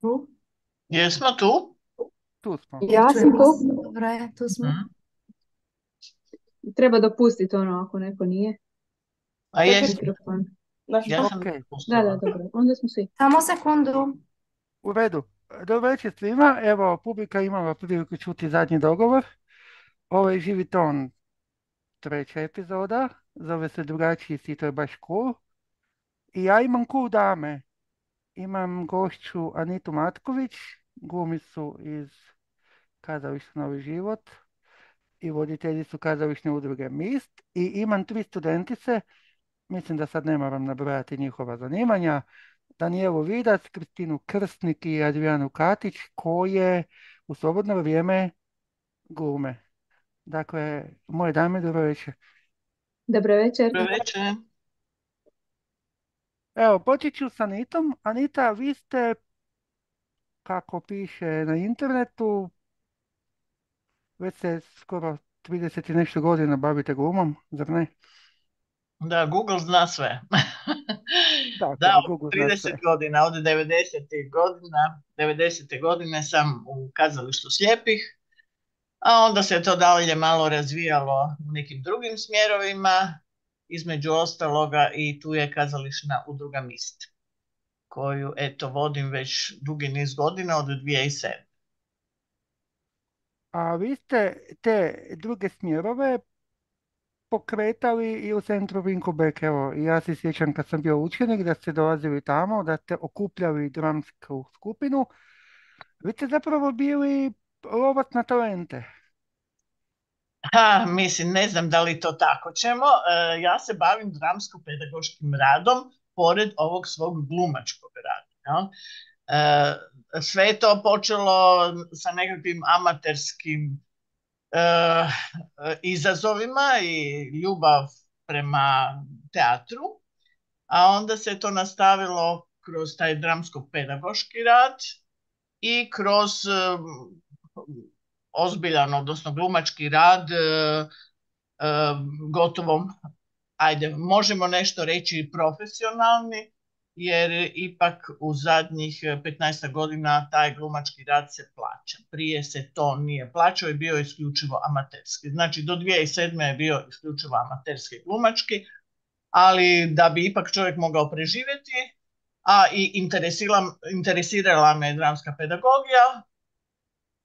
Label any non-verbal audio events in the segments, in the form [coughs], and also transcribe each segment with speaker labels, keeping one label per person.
Speaker 1: Tu?
Speaker 2: Jesmo tu?
Speaker 3: Tu smo.
Speaker 4: Ja sam tu.
Speaker 1: Dobro je, tu smo.
Speaker 2: Mhm.
Speaker 4: Treba dopustiti ono ako neko nije.
Speaker 2: A.
Speaker 4: Mikrofon.
Speaker 2: Ja sam.
Speaker 4: Da, da, dobro. Onda smo svi.
Speaker 1: Samo sekundu.
Speaker 3: U redu. Dobro večer svima. Evo, publika imala priliku čuti zadnji dogovor. Ovo je Živi ton, treća epizoda. Zove se drugačiji si, to je baš cool. I ja imam cool dame. Imam gošću Anitu Matković, glumicu iz kazališta Novi život i voditeljicu kazališne udruge Mist. I imam tri studentice, mislim da sad ne moram nabrojati njihova zanimanja. Danijelu Vidac, Kristinu Krstnik i Adrianu Katić, koje u slobodno vrijeme glume. Dakle, moje dame, dobro večer.
Speaker 4: Dobro večer.
Speaker 2: Dobro večer.
Speaker 3: Evo, počet ću s Anitom. Anita, vi ste, kako piše na internetu, već se skoro 30 i nešto godina bavite glumom, zar ne?
Speaker 2: Da, Google zna sve.
Speaker 3: Tako, [laughs]
Speaker 2: Da, od
Speaker 3: Google zna
Speaker 2: 30
Speaker 3: sve.
Speaker 2: godina, od 90. godina, 90. godine sam u kazalištu slijepih, a onda se to dalje malo razvijalo u nekim drugim smjerovima, između ostaloga i tu je kazališna udruga Mist, koju eto vodim već dugi niz godina od 2007.
Speaker 3: A vi ste te druge smjerove pokretali i u centru Vinko Bek. Evo, ja se sjećam kad sam bio učenik da ste dolazili tamo, da ste okupljali dramsku skupinu. Vi ste zapravo bili lovac na talente.
Speaker 2: Ha, mislim, ne znam da li to tako ćemo. E, ja se bavim dramsko-pedagoškim radom pored ovog svog glumačkog rada. jel? E, sve je to počelo sa nekakvim amaterskim e, izazovima i ljubav prema teatru, a onda se to nastavilo kroz taj dramsko-pedagoški rad i kroz um, ozbiljan, odnosno glumački rad, e, e, gotovo, ajde, možemo nešto reći profesionalni, jer ipak u zadnjih 15 godina taj glumački rad se plaća. Prije se to nije plaćao i bio je isključivo amaterski. Znači do 2007. je bio isključivo amaterski glumački, ali da bi ipak čovjek mogao preživjeti, a i interesirala, interesirala me dramska pedagogija,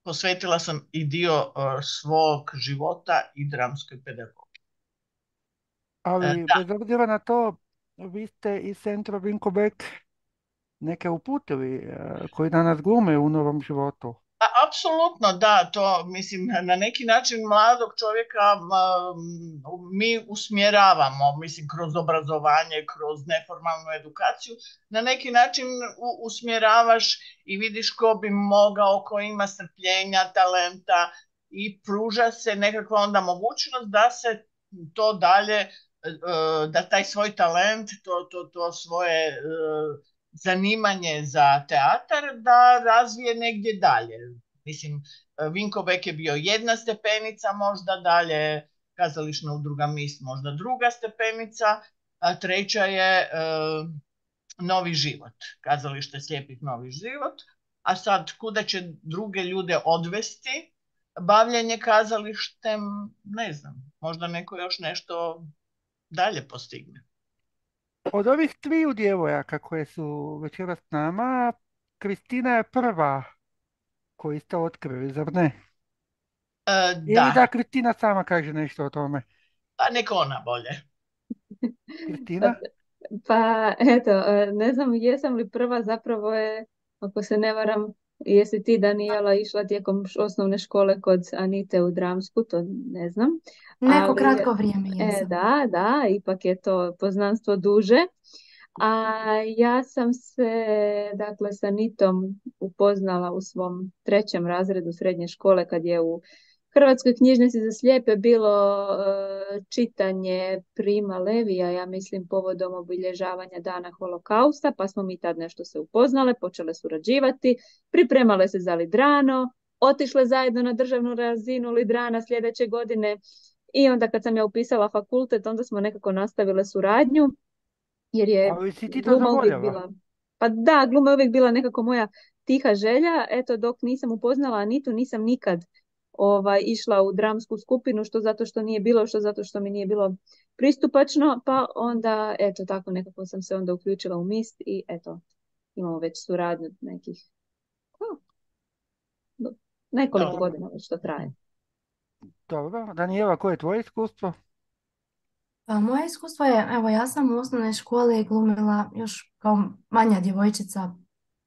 Speaker 2: posvetila sam i dio uh, svog života i dramskoj pedagogiji.
Speaker 3: Ali
Speaker 2: E, da.
Speaker 3: bez obzira na to, vi ste iz centra Vinko Bek neke uputili e, koji danas glume u novom životu.
Speaker 2: Apsolutno da, to mislim na neki način mladog čovjeka mi usmjeravamo, mislim kroz obrazovanje, kroz neformalnu edukaciju, na neki način usmjeravaš i vidiš ko bi mogao, ko ima strpljenja, talenta i pruža se nekakva onda mogućnost da se to dalje, e, da taj svoj talent, to, to, to svoje e, zanimanje za teatar da razvije negdje dalje. Mislim, Vinko Bek je bio jedna stepenica, možda dalje kazališna udruga Mist, možda druga stepenica, a treća je e, Novi život, kazalište slijepih Novi život. A sad, kuda će druge ljude odvesti bavljenje kazalištem, ne znam, možda neko još nešto dalje postigne.
Speaker 3: Od ovih triju djevojaka koje su večeras s nama, Kristina je prva koju ste otkrili, zar ne?
Speaker 2: E,
Speaker 3: Ili
Speaker 2: da,
Speaker 3: da Kristina sama kaže nešto o tome.
Speaker 2: pa nek ona bolje.
Speaker 3: Kristina?
Speaker 4: Pa eto, e, ne znam jesam li prva, zapravo je, ako se ne varam, jesi ti Danijela išla tijekom osnovne škole kod Anite u dramsku, to ne znam.
Speaker 1: Neko
Speaker 4: Ali,
Speaker 1: kratko vrijeme
Speaker 4: E,
Speaker 1: jesam.
Speaker 4: da, da, ipak je to poznanstvo duže. A ja sam se, dakle, sa Nitom upoznala u svom trećem razredu srednje škole kad je u Hrvatskoj knjižnici za slijepe bilo e, čitanje Prima Levija, ja mislim, povodom obilježavanja dana holokausta, pa smo mi tad nešto se upoznale, počele surađivati, pripremale se za Lidrano, otišle zajedno na državnu razinu Lidrana sljedeće godine i onda kad sam ja upisala fakultet, onda smo nekako nastavile suradnju, jer je
Speaker 3: Ali si ti to
Speaker 4: gluma uvijek bila... Pa da, gluma je uvijek bila nekako moja tiha želja, eto dok nisam upoznala Anitu, nisam nikad ovaj, išla u dramsku skupinu, što zato što nije bilo, što zato što mi nije bilo pristupačno, pa onda, eto, tako nekako sam se onda uključila u mist i eto, imamo već suradnju nekih nekoliko
Speaker 2: Dobro.
Speaker 4: godina već to traje.
Speaker 3: Dobro. Danijela, koje je tvoje iskustvo?
Speaker 1: Pa moje iskustvo je, evo ja sam u osnovnoj školi glumila još kao manja djevojčica.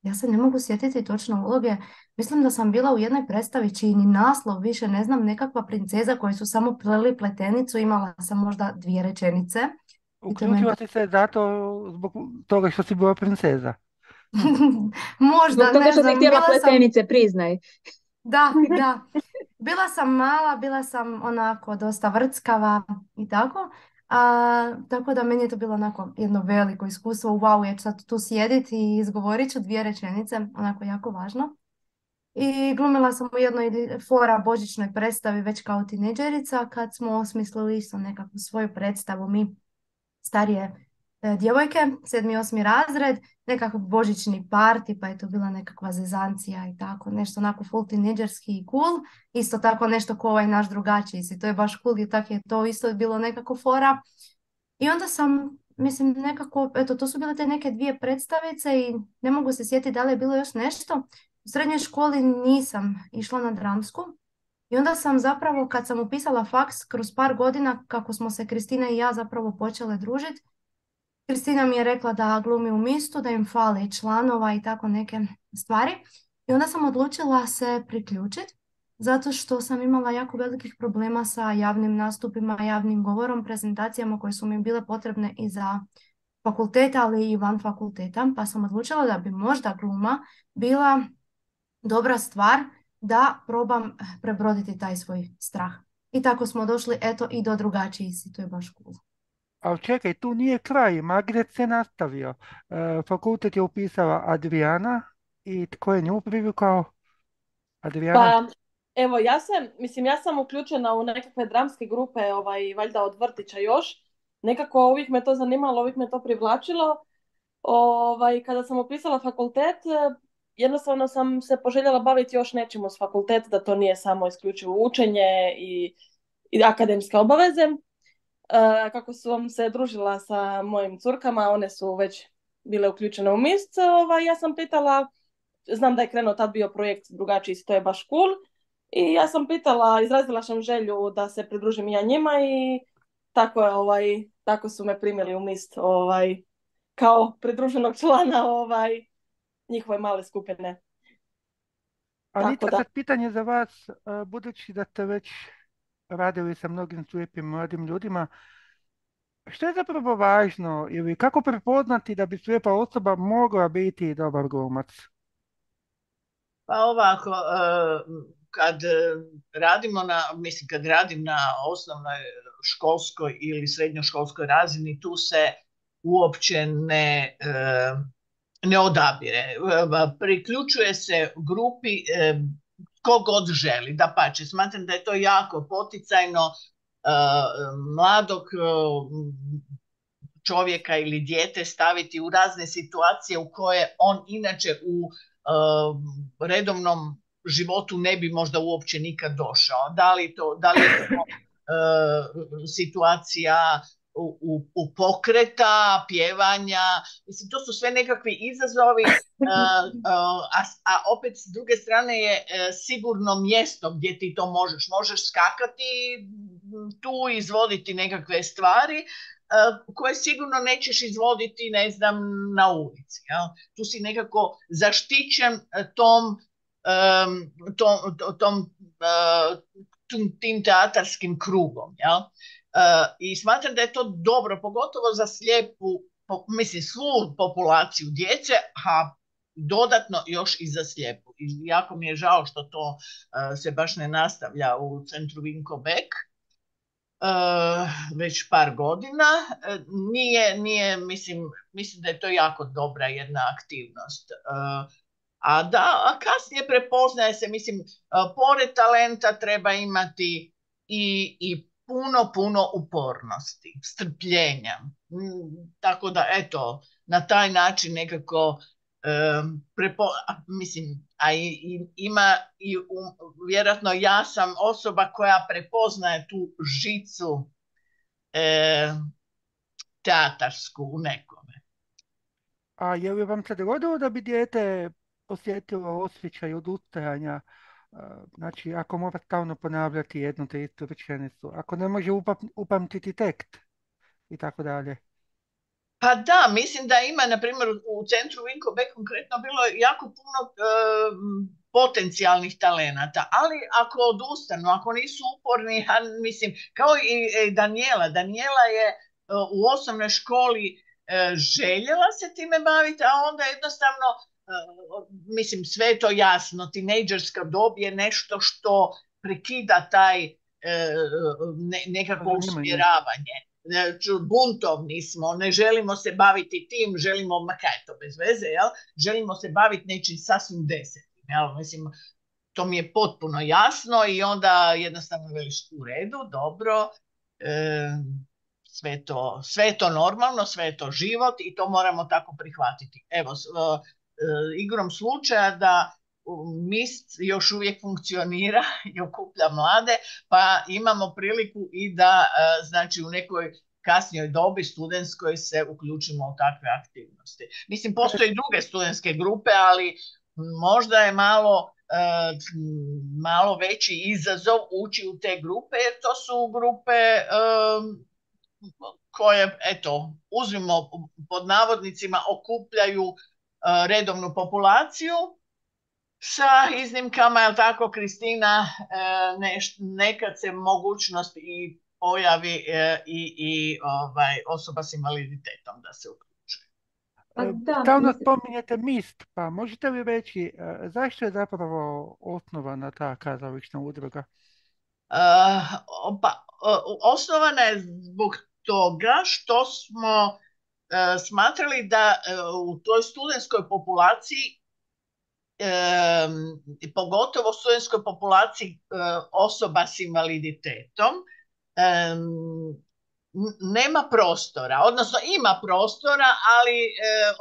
Speaker 1: Ja se ne mogu sjetiti točno uloge. Mislim da sam bila u jednoj predstavi čiji ni naslov više ne znam, nekakva princeza koji su samo pleli pletenicu, imala sam možda dvije rečenice. I to je meni
Speaker 3: Uključila si se zato zbog toga što si bila princeza. [laughs]
Speaker 1: Možda,
Speaker 4: Zbog toga
Speaker 1: ne
Speaker 4: što si
Speaker 1: znam,
Speaker 4: htjela
Speaker 1: bila sam...
Speaker 4: pletenice, priznaj.
Speaker 1: Da, [laughs] da. Bila sam mala, bila sam onako dosta vrckava i tako. A, tako da meni je to bilo onako jedno veliko iskustvo. Wow, ja ću sad tu sjediti i izgovorit ću dvije rečenice, onako jako važno. I glumila sam u jednoj fora božićnoj predstavi već kao tineđerica kad smo osmislili isto nekakvu svoju predstavu mi starije djevojke, sedmi, osmi razred, nekakav božićni parti, pa je to bila nekakva zezancija i tako, nešto onako full tineđerski i cool, isto tako nešto ko ovaj naš drugačiji si, to je baš cool i tako je to isto bilo nekako fora. I onda sam, mislim, nekako, eto, to su bile te neke dvije predstavice i ne mogu se sjetiti da li je bilo još nešto. U srednjoj školi nisam išla na dramsku i onda sam zapravo, kad sam upisala faks, kroz par godina, kako smo se Kristina i ja zapravo počele družiti, Kristina mi je rekla da glumi u mistu, da im fali članova i tako neke stvari. I onda sam odlučila se priključiti, zato što sam imala jako velikih problema sa javnim nastupima, javnim govorom, prezentacijama koje su mi bile potrebne i za fakultet, ali i van fakulteta. Pa sam odlučila da bi možda gluma bila dobra stvar da probam prebroditi taj svoj strah. I tako smo došli, eto, i do drugačijih si, to je baš cool.
Speaker 3: Ali čekaj, tu nije kraj, Magret se nastavio. E, fakultet je upisala Adriana i tko je nju privukao? Adriana?
Speaker 5: Pa, evo, ja sam, mislim, ja sam uključena u nekakve dramske grupe, ovaj, valjda od vrtića još. Nekako uvijek me to zanimalo, uvijek me to privlačilo. Ovaj, kada sam upisala fakultet, jednostavno sam se poželjela baviti još nečim uz fakultet, da to nije samo isključivo učenje i, i akademske obaveze. E, kako sam se družila sa mojim curkama, one su već bile uključene u MISC, ovaj, ja sam pitala, znam da je krenuo tad bio projekt drugačiji, to je baš cool, i ja sam pitala, izrazila sam želju da se pridružim ja njima i tako je, ovaj, tako su me primili u MIST, ovaj, kao pridruženog člana ovaj, njihove male skupine.
Speaker 3: Anita,
Speaker 5: tako da.
Speaker 3: pitanje za vas, e, budući da ste već radili sa mnogim slijepim mladim ljudima, što je zapravo važno ili kako prepoznati da bi slijepa osoba mogla biti dobar glumac?
Speaker 2: Pa ovako, e, kad radimo na, mislim kad radim na osnovnoj školskoj ili srednjoškolskoj razini, tu se uopće ne, e, ne odabire. Priključuje se grupi e, ko god želi, da pače. Smatram da je to jako poticajno mladog čovjeka ili dijete staviti u razne situacije u koje on inače u redovnom životu ne bi možda uopće nikad došao. Da li, to, da li je to situacija u, u, u pokreta, pjevanja, mislim to su sve nekakvi izazovi, [laughs] a, a opet s druge strane je e, sigurno mjesto gdje ti to možeš. Možeš skakati tu, izvoditi nekakve stvari, koje sigurno nećeš izvoditi, ne znam, na ulici. Ja? Tu si nekako zaštićen tom, tom, tom, tom tim teatarskim krugom. Ja? I smatram da je to dobro, pogotovo za slijepu, mislim, svu populaciju djece, a dodatno još i za slijepu. I jako mi je žao što to se baš ne nastavlja u centru Vinko Beck, Uh, već par godina. Nije, nije, mislim, mislim da je to jako dobra jedna aktivnost. A da, a kasnije prepoznaje se, mislim, pored talenta treba imati i, i puno, puno upornosti, strpljenja. Mm, tako da, eto, na taj način nekako prepo, mislim, a ima i vjerojatno ja sam osoba koja prepoznaje tu žicu e, teatarsku u nekome.
Speaker 3: A je li vam se dogodilo da bi dijete osjetilo osjećaj odustajanja? Znači, ako mora stalno ponavljati jednu te istu rečenicu, ako ne može upamtiti tekst i tako dalje.
Speaker 2: Pa da, mislim da ima, na primjer, u centru Vinko konkretno bilo jako puno potencijalnih talenata, ali ako odustanu, ako nisu uporni, a, mislim, kao i e, Daniela. Daniela je e, u osnovnoj školi e, željela se time baviti, a onda jednostavno, mislim, sve je to jasno, tinejdžerska dob je nešto što prekida taj nekako usmjeravanje buntovni smo, ne želimo se baviti tim, želimo, ma kaj to bez veze, jel? želimo se baviti nečim sasvim desetim. Jel? Mislim, to mi je potpuno jasno i onda jednostavno veliš u redu, dobro, e, sve, to, sve je to normalno, sve je to život i to moramo tako prihvatiti. Evo, e, igrom slučaja da MIST još uvijek funkcionira [laughs] i okuplja mlade, pa imamo priliku i da e, znači u nekoj kasnijoj dobi studentskoj se uključimo u takve aktivnosti. Mislim, postoje druge studentske grupe, ali možda je malo, e, malo veći izazov ući u te grupe, jer to su grupe e, koje, eto, uzmimo pod navodnicima, okupljaju redovnu populaciju, sa iznimkama, je tako Kristina, e, nekad se mogućnost i pojavi e, i, i ovaj, osoba s invaliditetom da se uključuje.
Speaker 3: Pa da, Stalno spominjete MIST, pa možete li reći e, zašto je zapravo osnovana ta kazališna udruga?
Speaker 2: pa, osnovana je zbog toga što smo smatrali da u toj studentskoj populaciji pogotovo u studentskoj populaciji e, osoba s invaliditetom nema prostora, odnosno ima prostora, ali e,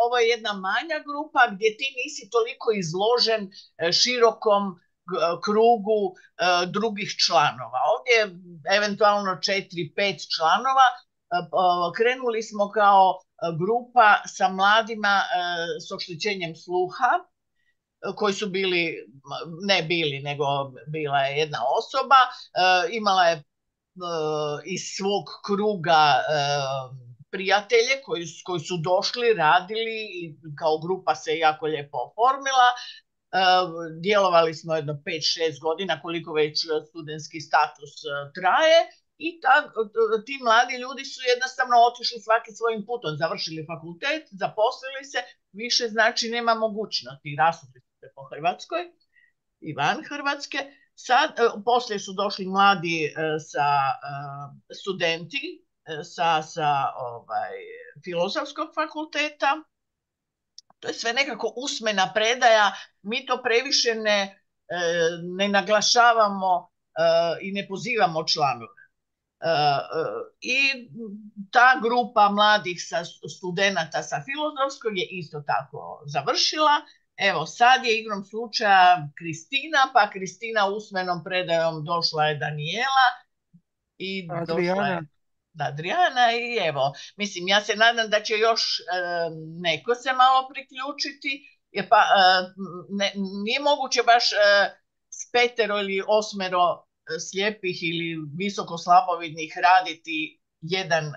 Speaker 2: ovo je jedna manja grupa gdje ti nisi toliko izložen e, širokom krugu drugih članova. Ovdje je eventualno 4-5 članova. Krenuli smo kao grupa sa mladima s oštećenjem sluha koji su bili, ne bili, nego bila je jedna osoba, imala je iz svog kruga prijatelje koji, koji su došli, radili i kao grupa se jako lijepo oformila. Djelovali smo jedno 5-6 godina koliko već studentski status traje i ta, ti mladi ljudi su jednostavno otišli svaki svojim putom, završili fakultet, zaposlili se, više znači nema mogućnosti, rasuli po Hrvatskoj i van Hrvatske. Sad, e, poslije su došli mladi e, sa e, studenti sa, sa ovaj, filozofskog fakulteta. To je sve nekako usmena predaja. Mi to previše ne, ne naglašavamo i ne pozivamo članove. I ta grupa mladih sa studenata sa filozofskog je isto tako završila Evo, sad je igrom slučaja Kristina, pa Kristina usmenom predajom došla je Daniela i Adriana. je Adriana i evo, mislim, ja se nadam da će još neko se malo priključiti, jer pa ne, nije moguće baš e, s petero ili osmero slijepih ili visoko slabovidnih raditi jedan,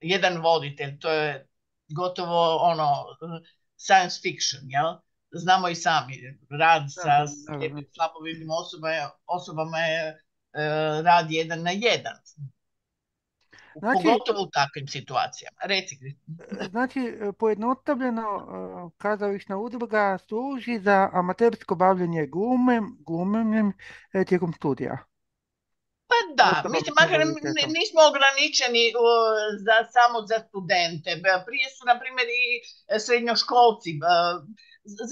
Speaker 2: jedan voditelj. To je gotovo ono science fiction, jel? Znamo i sami, rad sa slijepim slabovidnim osobama, osobama je e, rad jedan na jedan. Znači, Pogotovo u takvim situacijama. Reci.
Speaker 3: Znači, pojednostavljeno kazališna udruga služi za amatersko bavljanje glumem, glumenjem e, tijekom studija.
Speaker 2: Pa da, mislim, makar nismo ograničeni za, samo za studente. Prije su, na primjer, i srednjoškolci.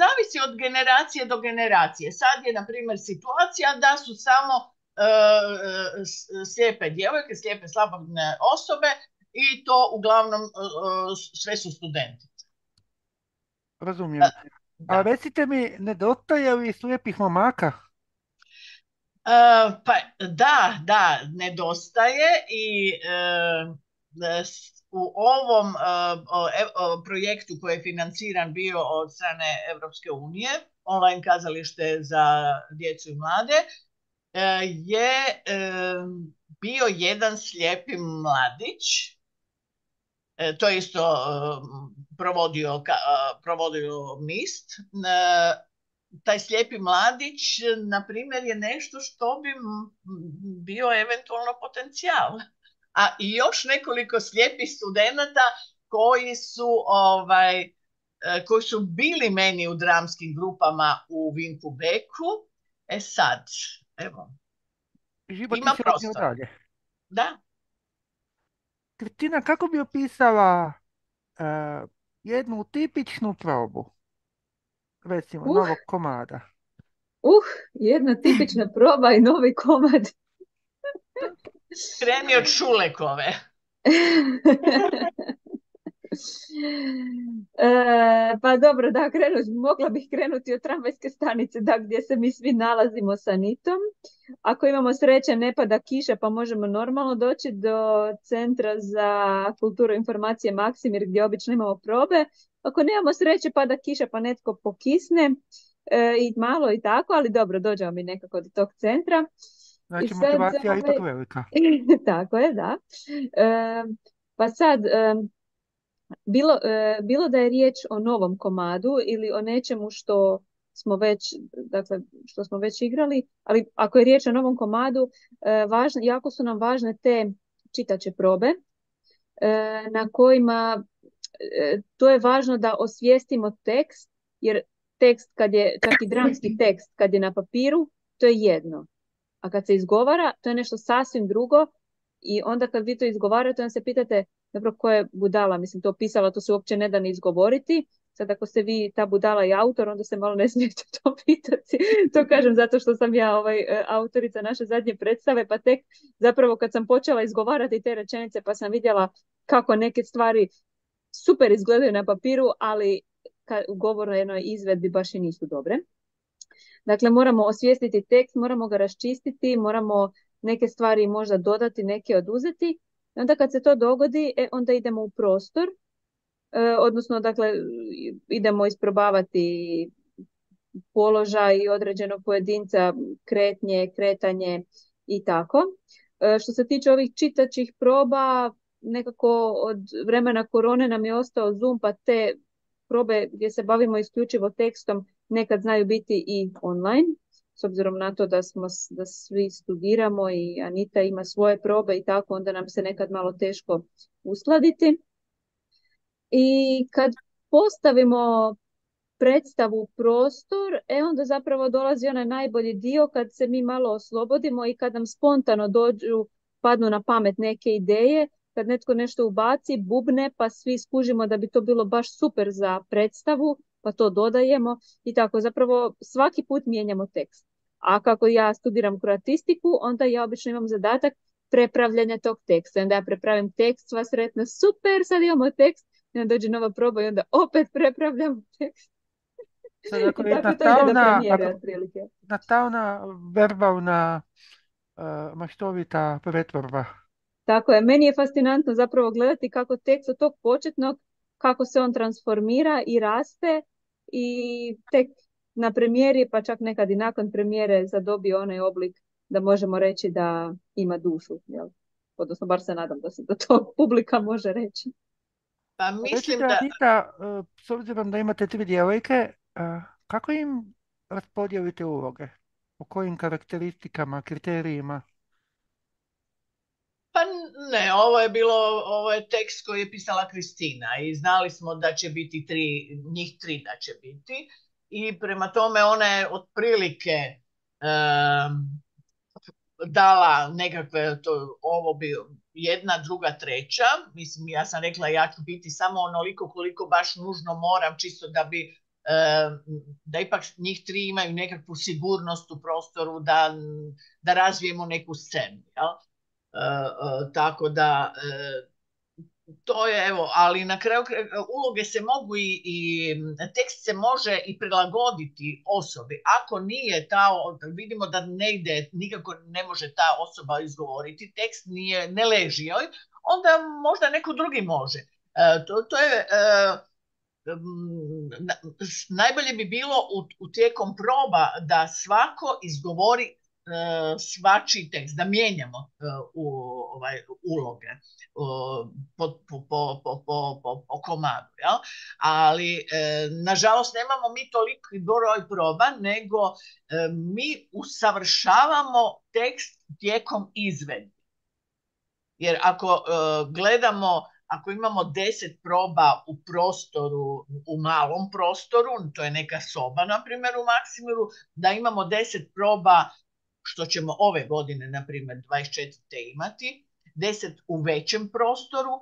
Speaker 2: Zavisi od generacije do generacije. Sad je, na primjer, situacija da su samo e, slijepe djevojke, slijepe slabodne osobe i to uglavnom e, sve su studenti.
Speaker 3: razumijem.
Speaker 2: A,
Speaker 3: A
Speaker 2: da.
Speaker 3: recite mi, nedostaje li slijepih momaka?
Speaker 2: E, pa da, da, nedostaje i e, u ovom e, e- projektu koji je financiran bio od strane Europske unije, online kazalište za djecu i mlade, e, je e, bio jedan slijepi mladić, e, to je isto e, provodio, e, provodio MIST, e, taj slijepi mladić, na primjer, je nešto što bi bio eventualno potencijal. A i još nekoliko slijepih studenata koji su ovaj, e, koji su bili meni u dramskim grupama u Vinku Beku. E sad, evo,
Speaker 3: Život
Speaker 2: ima prostor.
Speaker 3: dalje.
Speaker 2: Da.
Speaker 3: Kristina, kako bi opisala e, jednu tipičnu probu, recimo,
Speaker 4: Uh,
Speaker 3: novog komada?
Speaker 4: uh, jedna tipična [laughs] proba i novi komad.
Speaker 2: Kreni od Šulekove. [laughs] [laughs]
Speaker 4: E, pa dobro, da, krenut, mogla bih krenuti od tramvajske stanice, da, gdje se mi svi nalazimo sa Nitom. Ako imamo sreće, ne pada kiša, pa možemo normalno doći do Centra za kulturu i informacije Maksimir, gdje obično imamo probe. Ako nemamo sreće, pada kiša, pa netko pokisne e, i malo i tako, ali dobro, dođemo mi nekako do tog centra. I
Speaker 3: Znači,
Speaker 4: sad,
Speaker 3: motivacija je ipak
Speaker 4: ovaj,
Speaker 3: velika. [laughs]
Speaker 4: tako je, da. E, pa sad, e, bilo, e, bilo da je riječ o novom komadu ili o nečemu što smo već, dakle, što smo već igrali, ali ako je riječ o novom komadu, e, važno, jako su nam važne te čitače probe, e, na kojima to je važno da osvijestimo tekst, jer tekst kad je, čak i dramski tekst, kad je na papiru, to je jedno. A kad se izgovara, to je nešto sasvim drugo i onda kad vi to izgovarate, onda se pitate, dobro, ko je budala, mislim, to pisala, to se uopće ne da ni izgovoriti. Sad ako ste vi ta budala i autor, onda se malo ne smijete [laughs] to pitati. To kažem zato što sam ja ovaj, e, autorica naše zadnje predstave, pa tek zapravo kad sam počela izgovarati te rečenice, pa sam vidjela kako neke stvari super izgledaju na papiru, ali u govornoj izvedbi baš i nisu dobre. Dakle, moramo osvijestiti tekst, moramo ga raščistiti, moramo neke stvari možda dodati, neke oduzeti. Onda kad se to dogodi, e, onda idemo u prostor, e, odnosno, dakle, idemo isprobavati položaj određenog pojedinca, kretnje, kretanje i tako. E, što se tiče ovih čitačih proba, nekako od vremena korone nam je ostao Zoom, pa te probe gdje se bavimo isključivo tekstom nekad znaju biti i online, s obzirom na to da smo da svi studiramo i Anita ima svoje probe i tako, onda nam se nekad malo teško uskladiti. I kad postavimo predstavu prostor, e onda zapravo dolazi onaj najbolji dio kad se mi malo oslobodimo i kad nam spontano dođu, padnu na pamet neke ideje, kad netko nešto ubaci, bubne, pa svi skužimo da bi to bilo baš super za predstavu, pa to dodajemo i tako. Zapravo svaki put mijenjamo tekst. A kako ja studiram kroatistiku, onda ja obično imam zadatak prepravljanja tog teksta. Onda ja prepravim tekst, sva sretna, super, sad imamo tekst, i onda dođe nova proba i onda opet prepravljam [laughs] tekst.
Speaker 3: Sad ako je natalna, ako, natalna verbalna e, maštovita pretvorba.
Speaker 4: Tako je, meni je fascinantno zapravo gledati kako tekst od tog početnog, kako se on transformira i raste i tek na premijeri, pa čak nekad i nakon premijere zadobije onaj oblik da možemo reći da ima dušu. Jel? Odnosno, bar se nadam da se da to [laughs] publika može reći.
Speaker 2: Pa mislim
Speaker 3: Recite,
Speaker 2: da
Speaker 3: Anita, e, s obzirom da imate tri djevojke, e, kako im raspodijelite uloge? Po kojim karakteristikama, kriterijima?
Speaker 2: Pa ne, ovo je bilo, ovo je tekst koji je pisala Kristina i znali smo da će biti tri, njih tri da će biti i prema tome ona je otprilike em, dala nekakve, to, ovo bi jedna, druga, treća, mislim ja sam rekla ja ću biti samo onoliko koliko baš nužno moram čisto da bi da ipak njih tri imaju nekakvu sigurnost u prostoru da, da razvijemo neku scenu, jel? E, e, tako da e, to je evo, ali na kraju uloge se mogu i, i tekst se može i prilagoditi osobi. Ako nije ta, vidimo da ne nikako ne može ta osoba izgovoriti, tekst nije, ne leži joj, onda možda neko drugi može. E, to, to je, e, najbolje bi bilo u, u tijekom proba da svako izgovori svačiji tekst, da mijenjamo e, u, ovaj, uloge po, po, po, po, po komadu. Jel? Ali, e, nažalost, nemamo mi toliko broj proba, nego mi usavršavamo tekst tijekom izvedbe. Jer ako gledamo ako imamo deset proba u prostoru, u malom prostoru, to je neka soba, na primjer, u Maksimiru, da imamo deset proba što ćemo ove godine, na primjer 24. imati, 10 u većem prostoru,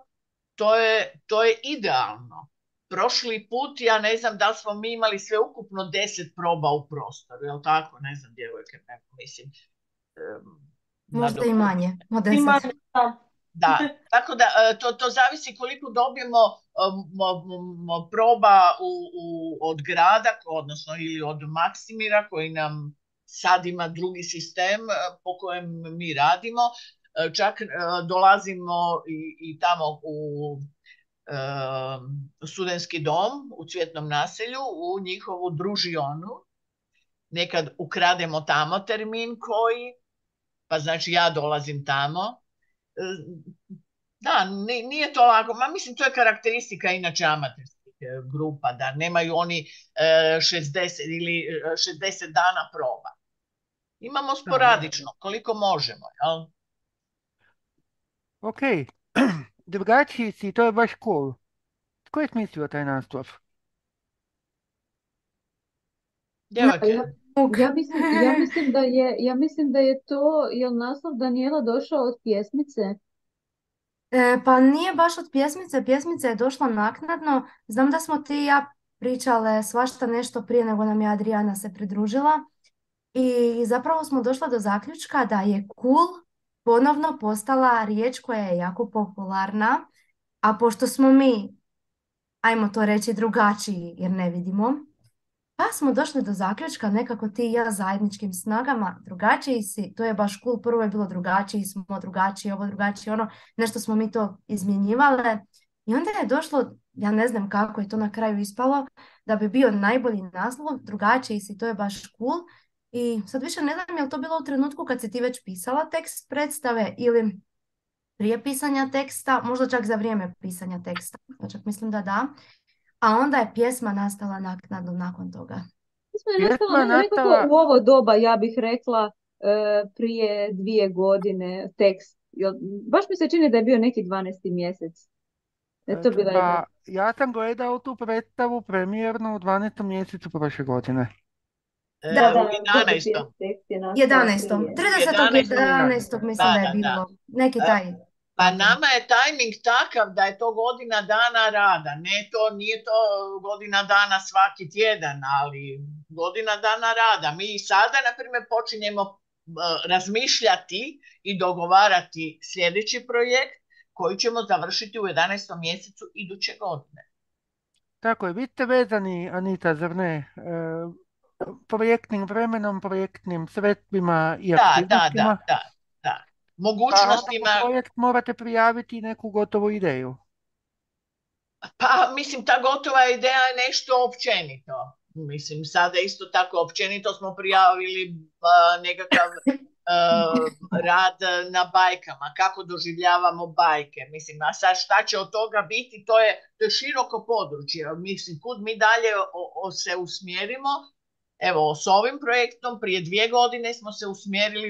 Speaker 2: to je, to je idealno. Prošli put, ja ne znam da li smo mi imali sve ukupno 10 proba u prostoru, je li tako? Ne znam, djevojke, ne, mislim.
Speaker 1: Možda i manje, od
Speaker 2: Da, tako da e, to, to zavisi koliko dobijemo proba u, u, od grada, odnosno ili od Maksimira koji nam sad ima drugi sistem e, po kojem mi radimo. E, čak e, dolazimo i, i tamo u studentski dom u Cvjetnom naselju, u njihovu družionu. Nekad ukrademo tamo termin koji, pa znači ja dolazim tamo. Da, nije to lako. Ma mislim, to je karakteristika inače amaterskih grupa, da nemaju oni 60 ili 60 dana proba. Imamo sporadično, koliko možemo. Jel?
Speaker 3: Ok, [clears throat] drugačiji si, to je baš cool. Tko je smislio taj?
Speaker 4: Ja, ja, mislim, ja, mislim da je, ja mislim da je to, je naslov Daniela došao od pjesmice?
Speaker 1: E, pa nije baš od pjesmice, pjesmica je došla naknadno. Znam da smo ti i ja pričale svašta nešto prije nego nam je Adriana se pridružila. I zapravo smo došli do zaključka da je cool ponovno postala riječ koja je jako popularna, a pošto smo mi, ajmo to reći, drugačiji jer ne vidimo, pa smo došli do zaključka nekako ti i ja zajedničkim snagama, drugačiji si, to je baš cool, prvo je bilo drugačiji, smo drugačiji, ovo drugačiji, ono, nešto smo mi to izmjenjivale i onda je došlo, ja ne znam kako je to na kraju ispalo, da bi bio najbolji naslov, drugačiji si, to je baš cool i sad više ne znam je li to bilo u trenutku kad si ti već pisala tekst predstave ili prije pisanja teksta, možda čak za vrijeme pisanja teksta, pa čak mislim da da. A onda je pjesma nastala naknadno nakon toga.
Speaker 4: Pjesma je nastala u ovo doba, ja bih rekla, prije dvije godine tekst. Baš mi se čini da je bio neki 12. mjesec.
Speaker 3: Je to bila pa, ja sam gledao tu predstavu premijerno u 12. mjesecu prošle godine.
Speaker 1: Da, da, 11. 11. 30. 11. mislim da, je bilo. Neki taj.
Speaker 2: Pa nama je tajming takav da je to godina dana rada. Ne to, nije to godina dana svaki tjedan, ali godina dana rada. Mi sada, na primjer, počinjemo razmišljati i dogovarati sljedeći projekt koji ćemo završiti u 11. mjesecu iduće godine.
Speaker 3: Tako je, vidite vezani, Anita, zar ne? E, projektnim vremenom, projektnim sredstvima i aktivnostima.
Speaker 2: Da, da, da, Mogućnostima...
Speaker 3: Pa projekt morate prijaviti neku gotovu ideju.
Speaker 2: Pa, mislim, ta gotova ideja je nešto općenito. Mislim, sada isto tako općenito smo prijavili nekakav rad na bajkama, kako doživljavamo bajke. Mislim, a sad šta će od toga biti, to je, to je široko područje. Mislim, kud mi dalje o, se usmjerimo, Evo, s ovim projektom prije dvije godine smo se usmjerili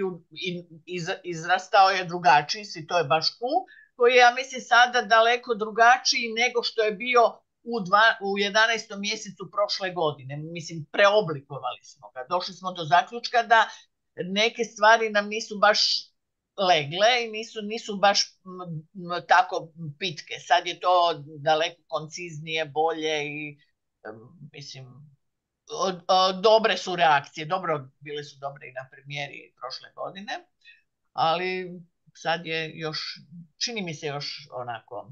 Speaker 2: i izrastao je drugačiji si, to je baš ku, koji je, ja mislim, sada daleko drugačiji nego što je bio u, dva, u 11. mjesecu prošle godine. Mislim, preoblikovali smo ga. Došli smo do zaključka da neke stvari nam nisu baš legle i nisu, nisu baš tako pitke. Sad je to daleko konciznije, bolje i mislim, dobre su reakcije, dobro, bile su dobre i na premijeri prošle godine, ali sad je još, čini mi se još onako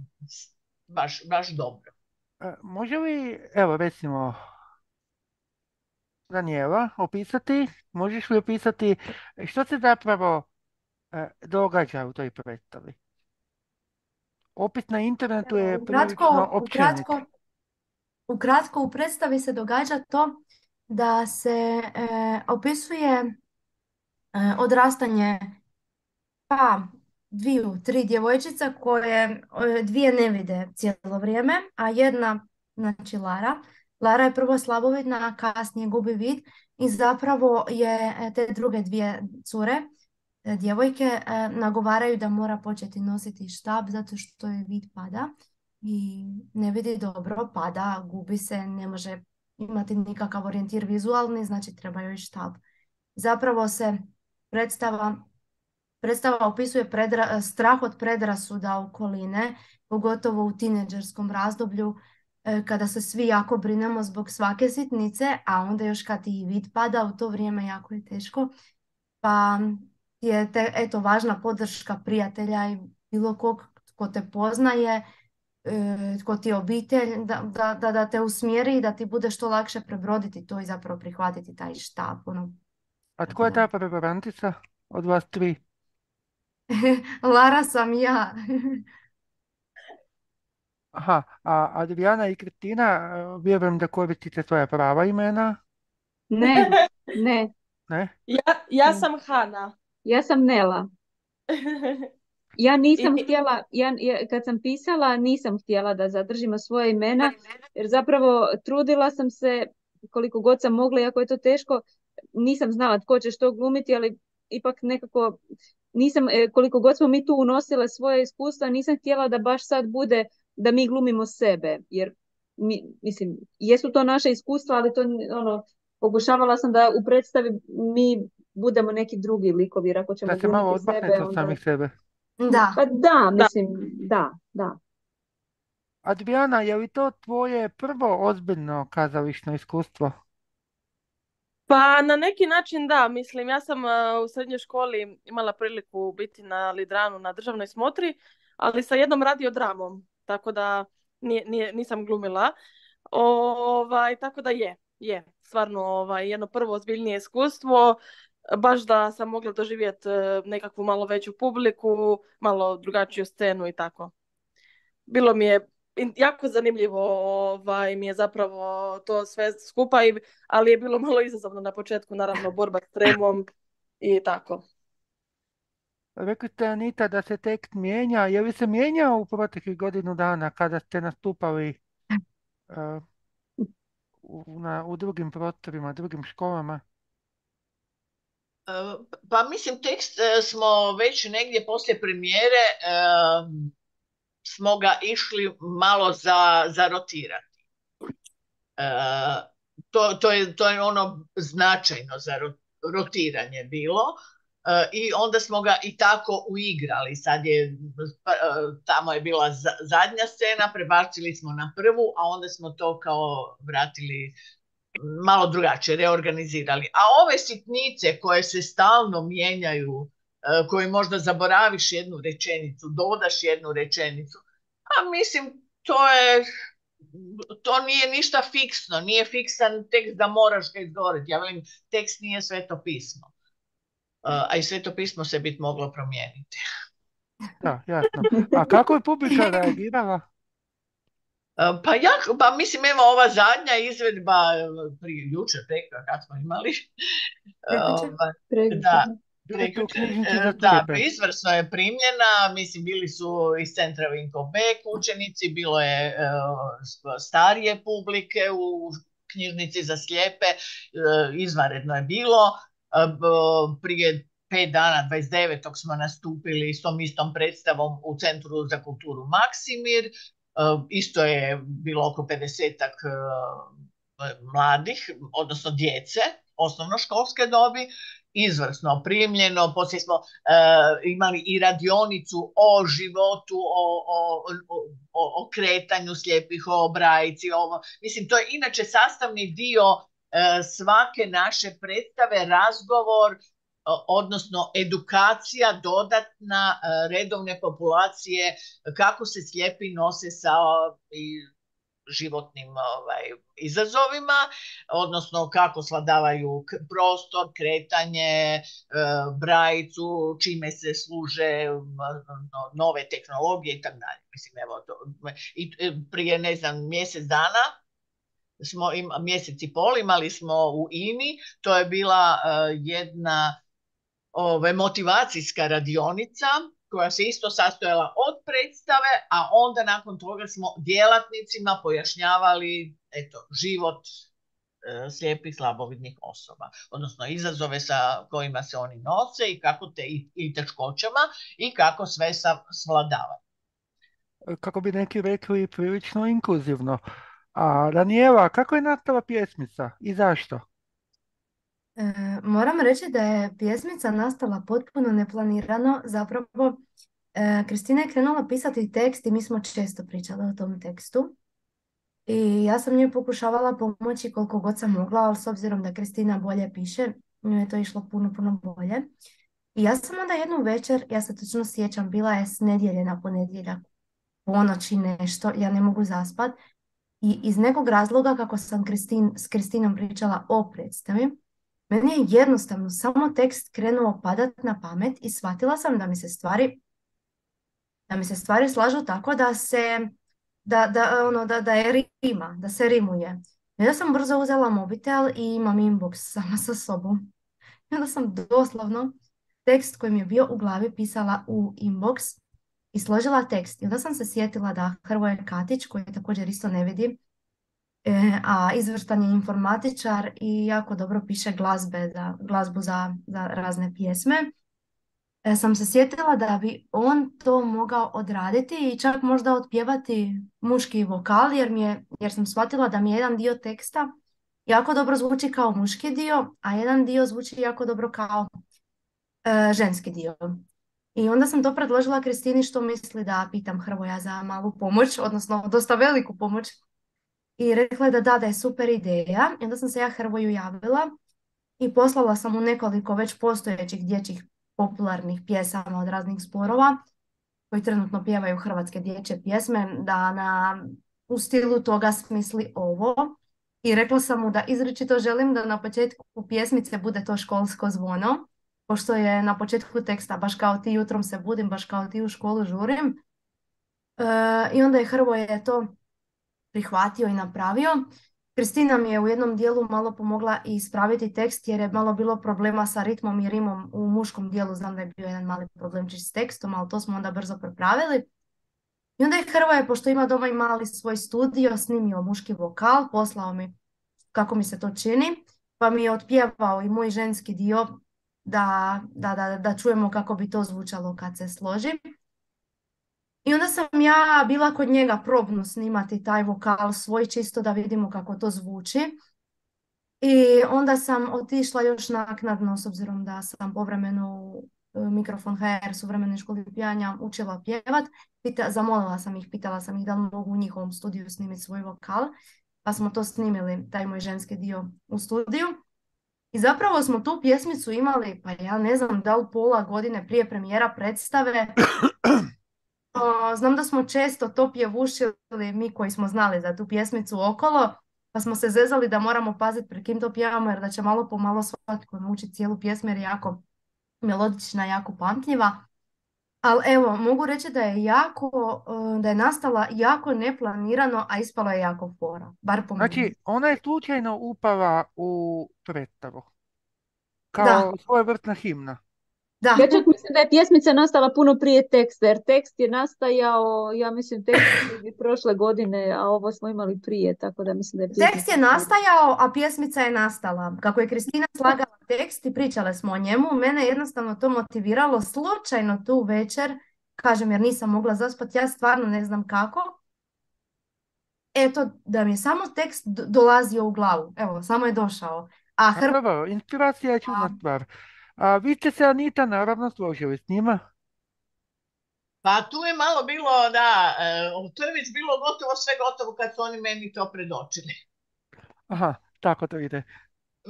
Speaker 2: baš, baš dobro.
Speaker 3: E, Može li, evo recimo, Danijela, opisati, možeš li opisati što se zapravo e, događa u toj predstavi? Opis na internetu je prilično općenit.
Speaker 1: Ukratko, u predstavi se događa to da se e, opisuje e, odrastanje pa dviju, tri djevojčica koje e, dvije ne vide cijelo vrijeme, a jedna, znači Lara, Lara je prvo slabovidna, a kasnije gubi vid i zapravo je e, te druge dvije cure, e, djevojke, nagovaraju da mora početi nositi štab zato što je vid pada i ne vidi dobro, pada, gubi se, ne može imati nikakav orijentir vizualni, znači treba joj štab. Zapravo se predstava, predstava opisuje predra- strah od predrasuda okoline, pogotovo u tineđerskom razdoblju e, kada se svi jako brinemo zbog svake sitnice, a onda još kad i vid pada, u to vrijeme jako je teško. Pa je te, eto, važna podrška prijatelja i bilo kog tko te poznaje, tko ti je obitelj, da, da, da, da te usmjeri i da ti bude što lakše prebroditi to i zapravo prihvatiti taj štab. Ono.
Speaker 3: A tko je ta prevarantica od vas tri? [laughs]
Speaker 1: Lara sam ja. [laughs]
Speaker 3: Aha, a Adriana i Kristina, e, vjerujem da koristite svoja prava imena,
Speaker 4: Ne, ne,
Speaker 3: ne?
Speaker 5: Ja, ja sam Hana.
Speaker 4: ja sam Nela. [laughs] Ja nisam
Speaker 5: I-
Speaker 4: htjela, ja, ja- kad sam pisala, nisam htjela da zadržimo svoje imena, jer zapravo trudila sam se koliko god sam mogla, iako je to teško, nisam znala tko će što glumiti, ali ipak nekako nisam, e, koliko god smo mi tu unosile svoje iskustva, nisam htjela da baš sad bude da mi glumimo sebe, jer mi, mislim, jesu to naše iskustva, ali to ono, pokušavala sam da u predstavi mi budemo neki drugi likovi, jer ako ćemo
Speaker 3: Da se malo odmaknete od samih sebe.
Speaker 1: Da.
Speaker 4: Pa da, mislim, da, da.
Speaker 3: Adriana, je li to tvoje prvo ozbiljno kazališno iskustvo?
Speaker 5: Pa na neki način da, mislim, ja sam uh, u srednjoj školi imala priliku biti na Lidranu na državnoj smotri, ali sa jednom radiodramom, tako da nije, nije, nisam glumila. Ovaj, tako da je, je, stvarno ovaj, jedno prvo ozbiljnije iskustvo, baš da sam mogla doživjeti uh, nekakvu malo veću publiku, malo drugačiju scenu i tako. Bilo mi je jako zanimljivo, ovaj, mi je zapravo to sve skupa, i, ali je bilo malo izazovno na početku, naravno, borba s tremom i tako.
Speaker 3: Rekli ste, Anita, da se tekst mijenja. Je li se mijenjao u proteklih godinu dana kada ste nastupali e, u, na, u drugim prostorima, drugim školama?
Speaker 2: E, Pa mislim, tekst e, smo već negdje poslije premijere e, smo ga išli malo za, za rotirati. To, to, je, to je ono značajno za ro- rotiranje bilo. I onda smo ga i tako uigrali. Sad je, pa, tamo je bila za- zadnja scena, prebacili smo na prvu, a onda smo to kao vratili malo drugačije, reorganizirali. A ove sitnice koje se stalno mijenjaju, e, koje možda zaboraviš jednu rečenicu, dodaš jednu rečenicu, a mislim, to je, to nije ništa fiksno, nije fiksan tekst da moraš ga izgovoriti. Ja velim, tekst nije sveto pismo. E, A i sveto pismo se bit moglo promijeniti.
Speaker 3: Da, jasno. A kako je publika reagirala?
Speaker 2: E, Pa ja, pa mislim, evo ova zadnja izvedba e, prije jučer, preko kad smo imali. Da.
Speaker 4: da.
Speaker 2: Izvrsno je primljena, mislim bili su iz centra Vinko Bek učenici, bilo je e, starije publike u knjižnici za slijepe, izvanredno je bilo. Prije pet dana, 29. smo nastupili s tom istom predstavom u Centru za kulturu Maksimir. E, Isto je bilo oko 50-ak e, mladih, odnosno djece, osnovnoškolske dobi izvrsno primljeno, poslije smo e, imali i radionicu o životu, o, o, o, o- kretanju slijepih, o brajici, ovo. Mislim, to je inače sastavni dio svake naše predstave, razgovor odnosno edukacija dodatna redovne populacije kako se slijepi nose sa životnim ovaj, izazovima, odnosno kako sladavaju prostor, kretanje, brajicu, čime se služe nove tehnologije i tako dalje. Mislim, evo to. I prije, ne znam, mjesec dana smo im, mjesec i pol imali smo u INI, to je bila jedna ove, motivacijska radionica koja se isto sastojala od predstave, a onda nakon toga smo djelatnicima pojašnjavali eto, život e, slijepih slabovidnih osoba, odnosno izazove sa kojima se oni nose i kako te i, i teškoćama i kako sve sa, svladavaju.
Speaker 3: Kako bi neki rekli, prilično inkluzivno. A Daniela, kako je nastala pjesmica i zašto?
Speaker 1: E, moram reći da je pjesmica nastala potpuno neplanirano. Zapravo, e, Kristina je krenula pisati tekst i mi smo često pričali o tom tekstu. I ja sam njoj pokušavala pomoći koliko god sam mogla, ali s obzirom da Kristina bolje piše, nju je to išlo puno, puno bolje. I ja sam onda jednu večer, ja se točno sjećam, bila je s nedjelje na ponedjeljak, ponoći nešto, ja ne mogu zaspat. I iz nekog razloga kako sam Kristin, s Kristinom pričala o predstavi, meni je jednostavno samo tekst krenuo padat na pamet i shvatila sam da mi se stvari da mi se stvari slažu tako da se da, da, ono, da, da je rima, da se rimuje. I onda sam brzo uzela mobitel i imam inbox sama sa sobom. I onda sam doslovno tekst koji mi je bio u glavi pisala u inbox i složila tekst. I onda sam se sjetila da Hrvoje Katić, koji također isto ne vidi, a izvrstan je informatičar i jako dobro piše glazbe za, glazbu za, za razne pjesme. E, sam se sjetila da bi on to mogao odraditi i čak možda otpjevati muški vokal jer, mi je, jer sam shvatila da mi je jedan dio teksta jako dobro zvuči kao muški dio, a jedan dio zvuči jako dobro kao e, ženski dio. I onda sam to predložila Kristini što misli da pitam Hrvoja za malu pomoć, odnosno dosta veliku pomoć i rekla je da da, da je super ideja. I onda sam se ja Hrvoju javila i poslala sam mu nekoliko već postojećih dječjih popularnih pjesama od raznih sporova koji trenutno pjevaju hrvatske dječje pjesme, da na, u stilu toga smisli ovo. I rekla sam mu da izričito želim da na početku pjesmice bude to školsko zvono, pošto je na početku teksta baš kao ti jutrom se budim, baš kao ti u školu žurim. E, I onda je Hrvoje to prihvatio i napravio. Kristina mi je u jednom dijelu malo pomogla i ispraviti tekst jer je malo bilo problema sa ritmom i rimom u muškom dijelu. Znam da je bio jedan mali problemčić s tekstom, ali to smo onda brzo prepravili. I onda je Hrvoje, pošto ima doma i mali svoj studio, snimio muški vokal, poslao mi kako mi se to čini, pa mi je otpjevao i moj ženski dio da, da, da, da čujemo kako bi to zvučalo kad se složi. I onda sam ja bila kod njega probno snimati taj vokal svoj čisto da vidimo kako to zvuči. I onda sam otišla još naknadno s obzirom da sam povremeno e, mikrofon HR suvremene škole pijanja učila pjevat. Pita, zamolila sam ih, pitala sam ih da li mogu u njihovom studiju snimiti svoj vokal. Pa smo to snimili, taj moj ženski dio u studiju. I zapravo smo tu pjesmicu imali, pa ja ne znam da li pola godine prije premijera predstave [coughs] znam da smo često to pjevušili mi koji smo znali za tu pjesmicu okolo, pa smo se zezali da moramo paziti pre kim to pjevamo jer da će malo po malo svatko naučiti cijelu pjesmu jer je jako melodična, jako pamtljiva. Ali evo, mogu reći da je jako, e, da je nastala jako neplanirano, a ispala je jako fora. Bar po
Speaker 3: Znači, ona je slučajno upala u predstavu. Kao vrtna himna.
Speaker 4: Da. Ja čak mislim da je pjesmica nastala puno prije teksta, jer tekst je nastajao, ja mislim, tekst je prošle godine, a ovo smo imali prije, tako da mislim da je
Speaker 1: Tekst je nastajao, a pjesmica je nastala. Kako je Kristina slagala tekst i pričale smo o njemu, mene je jednostavno to motiviralo slučajno tu večer, kažem jer nisam mogla zaspati, ja stvarno ne znam kako. Eto, da mi je samo tekst dolazio u glavu, evo, samo je došao. A
Speaker 3: Hr... inspiracija je čudna stvar. A vi ste se, Anita, naravno složili s njima?
Speaker 2: Pa tu je malo bilo, da, e, to je već bilo gotovo sve gotovo kad su oni meni to predočili.
Speaker 3: Aha, tako to ide.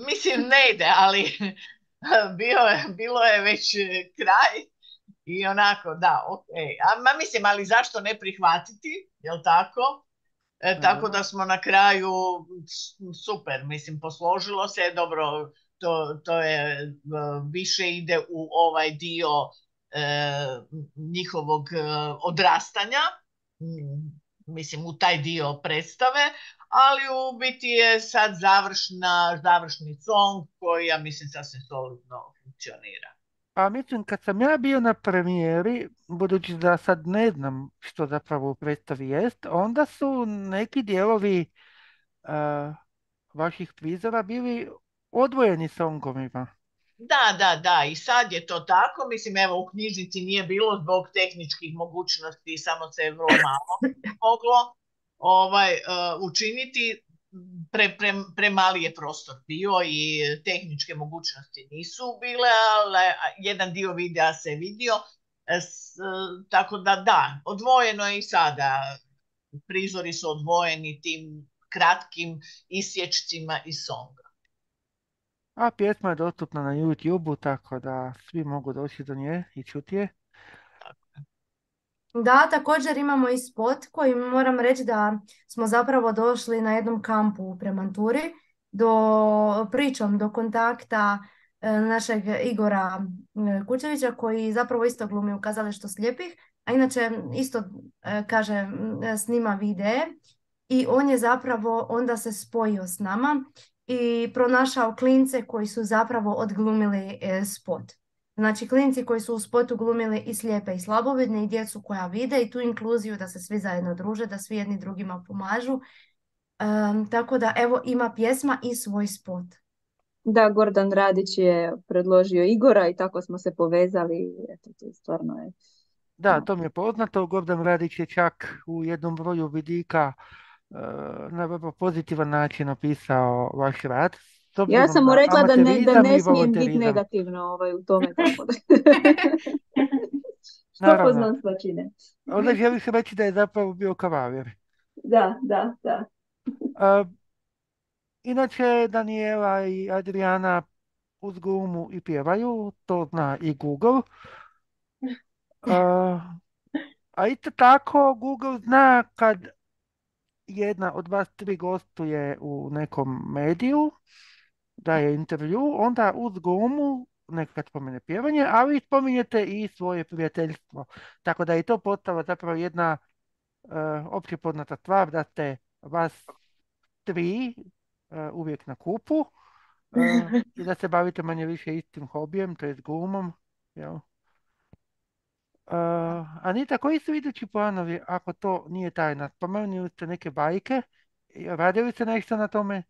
Speaker 2: Mislim, ne ide, ali [laughs] bio je, bilo je već kraj i onako, da, ok. A, ma mislim, ali zašto ne prihvatiti, jel tako? E, tako da smo na kraju super, mislim, posložilo se, dobro, to, to je više ide u ovaj dio e, njihovog e, odrastanja, mislim u taj dio predstave, ali u biti je sad završna, završni song koji ja mislim sasvim solidno funkcionira.
Speaker 3: Pa mislim, kad sam ja bio na premijeri, budući da sad ne znam što zapravo u predstavi jest, onda su neki dijelovi uh, vaših prizora bili odvojeni songovima.
Speaker 2: Da, da, da, i sad je to tako. Mislim, evo, u knjižnici nije bilo zbog tehničkih mogućnosti, samo se vrlo malo [laughs] moglo ovaj, uh, učiniti. Pre, pre, premali je prostor bio i tehničke mogućnosti nisu bile, ali jedan dio videa se vidio. E, s, tako da da, odvojeno je i sada. Prizori su odvojeni tim kratkim isječcima i songa.
Speaker 3: A pjesma je dostupna na YouTube-u, tako da svi mogu doći do nje i čuti je.
Speaker 1: Da, također imamo i spot koji moram reći da smo zapravo došli na jednom kampu u Premanturi do pričom, do kontakta e, našeg Igora e, Kučevića koji zapravo isto glumi u kazalištu slijepih, a inače isto e, kaže snima videe i on je zapravo onda se spojio s nama i pronašao klince koji su zapravo odglumili spot. Znači klinci koji su u spotu glumili i slijepe i slabovidne i djecu koja vide i tu inkluziju da se svi zajedno druže, da svi jedni drugima pomažu. tako da evo ima pjesma i svoj spot.
Speaker 4: Da, Gordan Radić je predložio Igora i tako smo se povezali. Eto, to stvarno je...
Speaker 3: Da, to mi je poznato. Gordan Radić je čak u jednom broju vidika uh, na vrlo pozitivan način opisao vaš rad
Speaker 4: ja sam mu rekla da ne, da ne smijem biti negativno ovaj, u tome. [laughs] Tako da. [laughs] Što poznanstva čine.
Speaker 3: Onda želiš reći da je zapravo bio kavalir.
Speaker 4: Da, da, da.
Speaker 3: Uh, inače, Daniela i Adriana uz gumu i pjevaju, to zna i Google. Uh, a isto tako Google zna kad jedna od vas tri gostuje u nekom mediju, daje intervju, onda uz gomu nekad spomene pjevanje, ali spominjete i svoje prijateljstvo. Tako da je to postala zapravo jedna uh, opće poznata stvar da ste vas tri uh, uvijek na kupu uh, i da se bavite manje više istim hobijem, to je s gumom. Jel? Uh, Anita, koji su idući planovi ako to nije tajna? Spomenuli ste neke bajke, radili ste nešto na tome?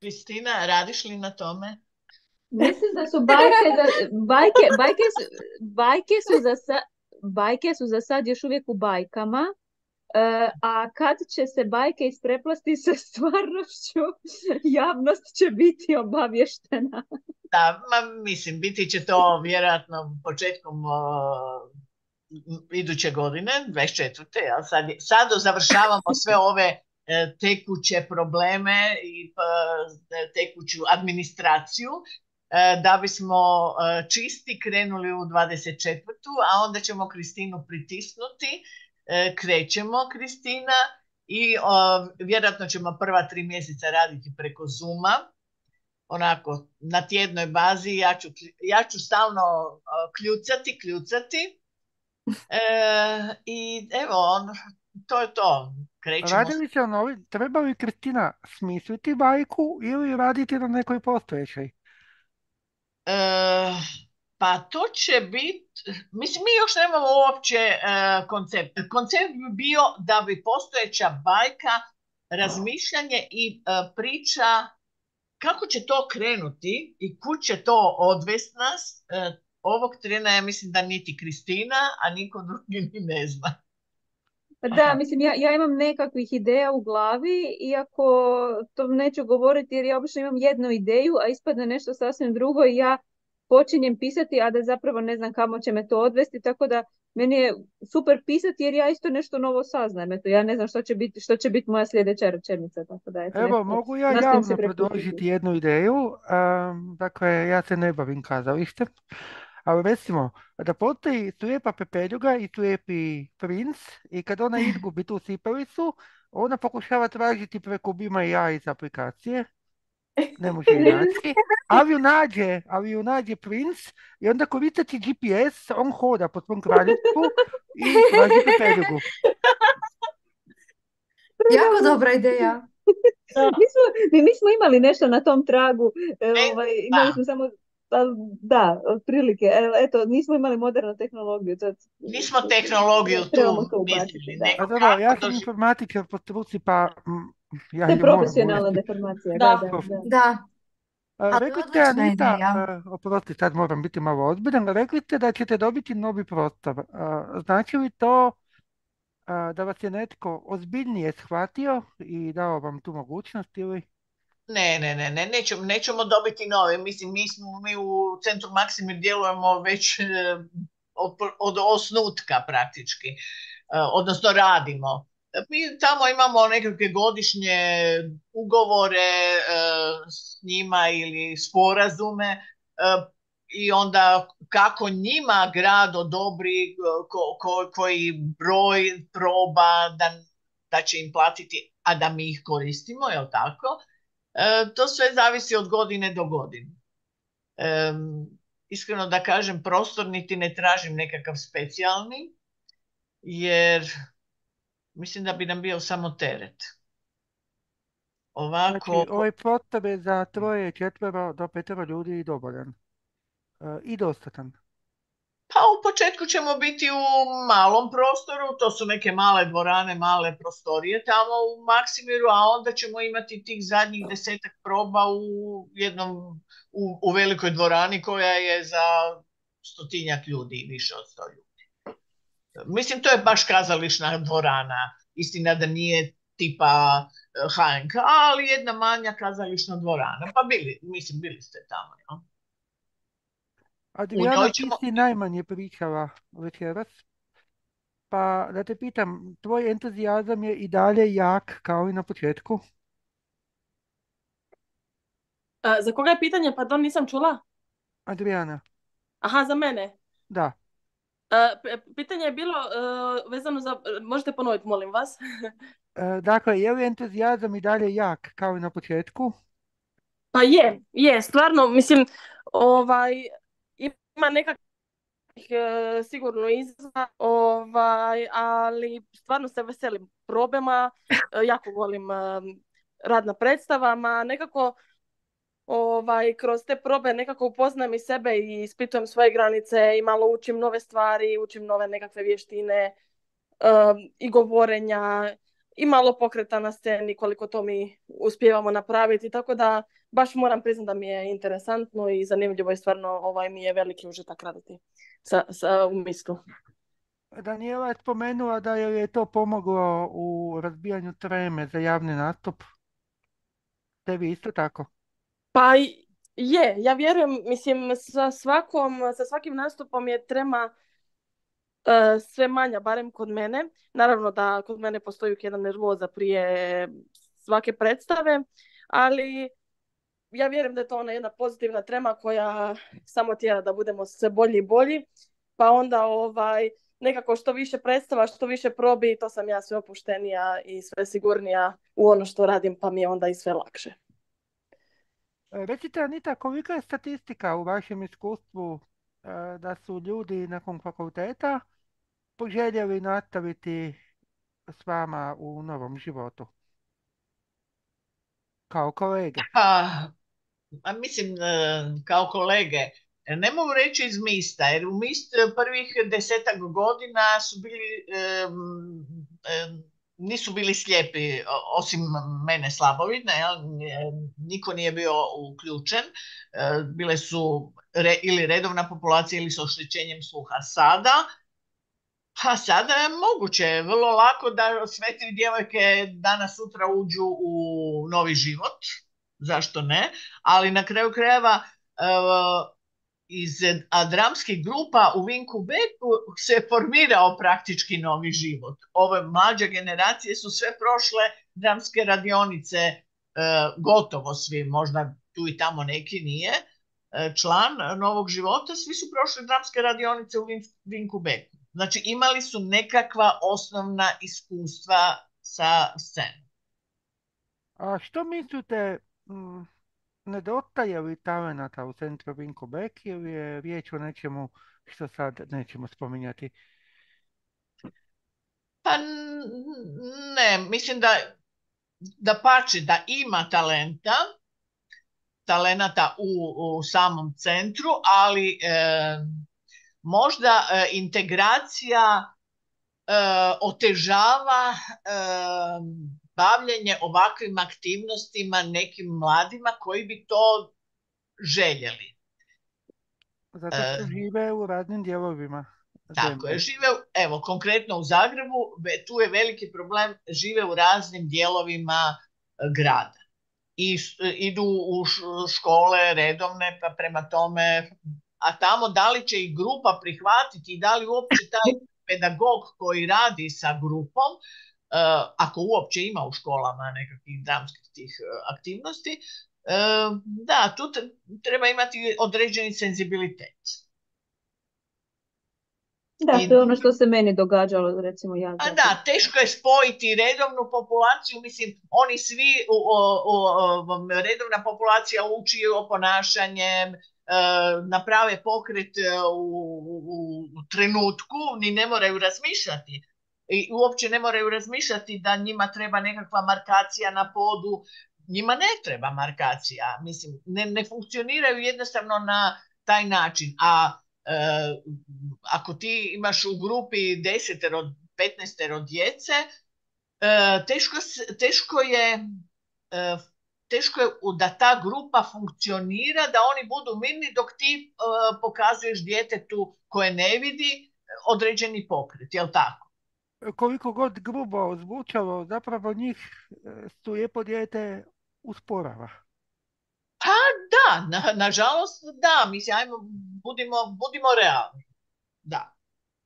Speaker 2: Kristina, radiš li na tome?
Speaker 4: Mislim da su bajke, bajke, bajke, su, bajke, su za sad, bajke su za sad još uvijek u bajkama, a kad će se bajke ispreplasti sa stvarnošću, [laughs] javnost će biti obavještena.
Speaker 2: Da, ma, mislim, biti će to vjerojatno početkom iduće godine, 24. Ja sad, sad završavamo sve ove E, tekuće probleme i e, tekuću administraciju e, da bismo čisti krenuli u 24. a onda ćemo Kristinu pritisnuti. Krećemo Kristina i vjerojatno ćemo prva tri mjeseca raditi preko Zuma onako na tjednoj bazi. Ja ću, ja ću stalno kljucati, kljucati. I evo on, to je to.
Speaker 3: Krećemo... Radili se novi, treba li Kristina smisliti bajku ili raditi na nekoj postojećoj?
Speaker 2: E, pa to će biti, mislim mi još nemamo uopće e, koncept. Koncept bi bio da bi postojeća bajka, razmišljanje i e, priča kako će to krenuti i kud će to odvesti nas, e, ovog trena ja mislim da niti Kristina, a niko drugi ni ne zna.
Speaker 4: Da, mislim, ja, ja imam nekakvih ideja u glavi, iako to neću govoriti jer ja obično imam jednu ideju, a ispadne nešto sasvim drugo i ja počinjem pisati, a da zapravo ne znam kamo će me to odvesti, tako da meni je super pisati jer ja isto nešto novo saznajem. Eto, ja ne znam što će biti, što će biti moja sljedeća rečenica, tako da eto,
Speaker 3: Evo,
Speaker 4: nekako
Speaker 3: mogu ja javno predložiti jednu ideju. Am, dakle, ja se ne bavim kazalištem, ali recimo da postoji slijepa pepeljuga i slijepi princ i kad ona [laughs] izgubi tu sipalicu, ona pokušava tražiti preko Bima i ja iz aplikacije. Ne može naći. Ali ju nađe, ali ju nađe princ i onda koristeći GPS on hoda po svom kraljevstvu i traži pepeljugu.
Speaker 1: Jako dobra ideja.
Speaker 4: Mi smo, mi, mi smo imali nešto na tom tragu, e,
Speaker 2: E,
Speaker 4: ovaj, imali
Speaker 2: da.
Speaker 4: smo samo, ali da, otprilike, e, eto, nismo imali modernu tehnologiju. To,
Speaker 2: Nismo tehnologiju tu mislili,
Speaker 4: da.
Speaker 2: nego
Speaker 3: A dobro, ja sam informatičar po struci, pa ja
Speaker 4: To je profesionalna deformacija,
Speaker 5: Da.
Speaker 4: da, da, da.
Speaker 1: Da,
Speaker 3: A, Rekli ste, Anita,
Speaker 1: ideja.
Speaker 3: a, oprosti, sad moram biti malo ozbiljan, rekli ste da ćete dobiti novi prostor. A, Znači li to a, da vas je netko ozbiljnije shvatio i dao vam tu mogućnost ili?
Speaker 2: Ne, ne, ne, ne, nećemo, nećemo dobiti nove. Mislim, mi smo, mi u Centru Maksimir djelujemo već e, od, od osnutka praktički, E, odnosno radimo. Mi tamo imamo nekakve godišnje ugovore e, s njima ili sporazume e, i onda kako njima grad odobri ko- koji broj proba da, da će im platiti, a da mi ih koristimo, jel tako? E, to sve zavisi od godine do godine. Em, iskreno da kažem, prostor niti ne tražim nekakav specijalni, jer mislim da bi nam bio samo teret. Ovako,
Speaker 3: Znači, ovaj je za troje, četvero do petero ljudi dovoljan. E, I dostatan.
Speaker 2: pa u početku ćemo biti u malom prostoru, to su neke male dvorane, male prostorije tamo u Maksimiru, a onda ćemo imati tih zadnjih desetak proba u jednom, u, u velikoj dvorani koja je za stotinjak ljudi, više od sto ljudi. Mislim, to je baš kazališna dvorana. Istina da nije tipa eh, HNK, ali jedna manja kazališna dvorana. Pa bili, mislim, bili ste tamo, jel?
Speaker 3: Adriana,
Speaker 2: njoj
Speaker 3: ti
Speaker 2: ćemo-
Speaker 3: si najmanje pričala večeras. Pa da te pitam, tvoj entuzijazam je i dalje jak kao i na početku?
Speaker 5: A, za koga je pitanje? Pardon, nisam čula.
Speaker 3: Adriana,
Speaker 5: Aha, za mene.
Speaker 3: da.
Speaker 5: P- pitanje je bilo e, vezano za... Možete ponoviti, molim vas? [laughs]
Speaker 3: E, dakle, je li entuzijazam i dalje jak kao i na početku?
Speaker 5: Pa je, je, stvarno, mislim, ovaj, ima nekakvih e, sigurno izazova, ovaj, ali stvarno se veselim probama, [laughs] e, jako volim e, rad na predstavama, nekako ovaj, kroz te probe nekako upoznajem i sebe i ispitujem svoje granice i malo učim nove stvari, učim nove nekakve vještine um, i govorenja i malo pokreta na sceni koliko to mi uspijevamo napraviti, tako da baš moram priznati da mi je interesantno i zanimljivo i stvarno ovaj mi je veliki užitak raditi sa, sa, u mislu.
Speaker 3: Daniela je spomenula da joj je to pomoglo u razbijanju treme za javni nastup. Tebi isto tako?
Speaker 5: Pa je, ja vjerujem, mislim, sa svakom, sa svakim nastupom je trema e, sve manja, barem kod mene. Naravno da kod mene postoji uvijek jedna nervoza prije svake predstave, ali ja vjerujem da je to ona jedna pozitivna trema koja samo tjera da budemo sve bolji i bolji, pa onda ovaj, nekako što više predstava, što više probi, to sam ja sve opuštenija i sve sigurnija u ono što radim, pa mi je onda i sve lakše.
Speaker 3: E, Recite, Anita, kolika je statistika u vašem iskustvu e, da su ljudi nakon fakulteta poželjeli nastaviti s vama u novom životu? Kao kolege.
Speaker 2: Pa, a mislim, e, kao kolege, ne mogu reći iz mista, jer u mist prvih desetak godina su bili, nisu bili slijepi, osim mene slabovidne, jel? Niko nije bio uključen, E, bile su re- ili redovna populacija ili s oštećenjem sluha. Sada, a sada je moguće, vrlo lako da sve tri djevojke danas sutra uđu u novi život, zašto ne, ali na kraju krajeva iz dramskih grupa u Vinku Beku se formirao praktički novi život. Ove mlađe generacije su sve prošle dramske radionice, gotovo svi, možda tu i tamo neki nije član novog života, svi su prošli dramske radionice u Vinku Beku. Znači imali su nekakva osnovna iskustva sa scenom.
Speaker 3: A što mislite, nedostaje li talenata u centru Vinko Bek ili je riječ o nečemu što sad nećemo spominjati?
Speaker 2: Pa ne, mislim da da pače da ima talenta, talenata u, u samom centru, ali e, možda e, integracija e, otežava bavljenje ovakvim aktivnostima nekim mladima koji bi to željeli.
Speaker 3: Zato što žive u radnim dijelovima.
Speaker 2: Tako je, žive, evo, konkretno u Zagrebu, tu je veliki problem, žive u raznim dijelovima grada. I idu u škole redovne, pa prema tome, a tamo da li će i grupa prihvatiti i da li uopće taj [laughs] pedagog koji radi sa grupom, ako uopće ima u školama nekakvih dramskih tih aktivnosti, da, tu treba imati određeni senzibilitet.
Speaker 4: Da, to je ono što se meni događalo, recimo ja.
Speaker 2: A da, teško je spojiti redovnu populaciju, mislim, oni svi, u, redovna populacija uči o ponašanjem, e, naprave pokret e, u, u, trenutku, ni ne moraju razmišljati. I uopće ne moraju razmišljati da njima treba nekakva markacija na podu, njima ne treba markacija, mislim, ne, ne funkcioniraju jednostavno na taj način, a Eh, ako ti imaš u grupi desetero, petnestero djece, eh, teško, teško je eh, teško je da ta grupa funkcionira, da oni budu mirni dok ti pokazuješ djetetu koje ne vidi određeni pokret, jel tako?
Speaker 3: Koliko god grubo zvučalo, zapravo njih lijepo dijete usporava.
Speaker 2: Pa da, na, nažalost da, mislim, ajmo, budimo, budimo realni. Da.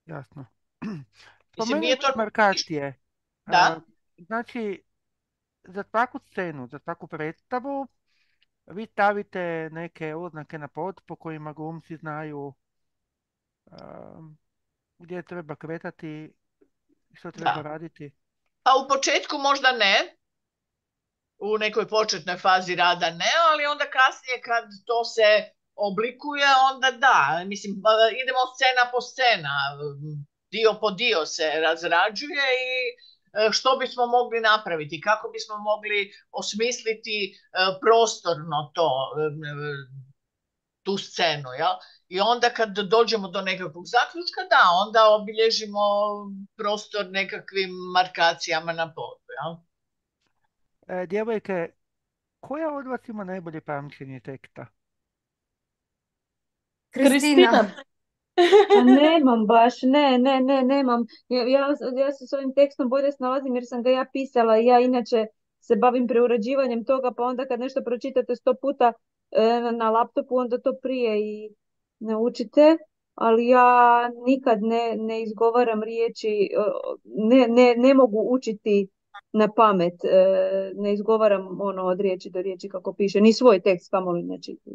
Speaker 3: Jasno. [clears throat]
Speaker 2: Mislim, nije to...
Speaker 3: markacije.
Speaker 2: Da.
Speaker 3: znači, za takvu scenu, za takvu predstavu, vi stavite neke oznake na pod po kojima glumci znaju gdje treba kretati, što treba raditi.
Speaker 2: Pa u početku možda ne, u nekoj početnoj fazi rada ne, ali onda kasnije kad to se oblikuje, onda da. Mislim, idemo scena po scena, dio po dio se razrađuje i e, što bismo mogli napraviti, kako bismo mogli osmisliti e, prostorno to, e, tu scenu. Ja? I onda kad dođemo do nekakvog zaključka, da, onda obilježimo prostor nekakvim markacijama na podu. Ja?
Speaker 3: E, djevojke, koja od vas ima najbolje pamćenje teksta?
Speaker 5: Kristina. [laughs]
Speaker 4: Pa nemam baš, ne, ne, ne, nemam. Ja, ja, ja se s ovim tekstom bolje snalazim jer sam ga ja pisala i ja inače se bavim preurađivanjem toga, pa onda kad nešto pročitate sto puta e, na laptopu, onda to prije i naučite, ali ja nikad ne, ne izgovaram riječi, ne, ne, ne mogu učiti na pamet, e, ne izgovaram ono od riječi do riječi kako piše, ni svoj tekst kamoli ne čitam.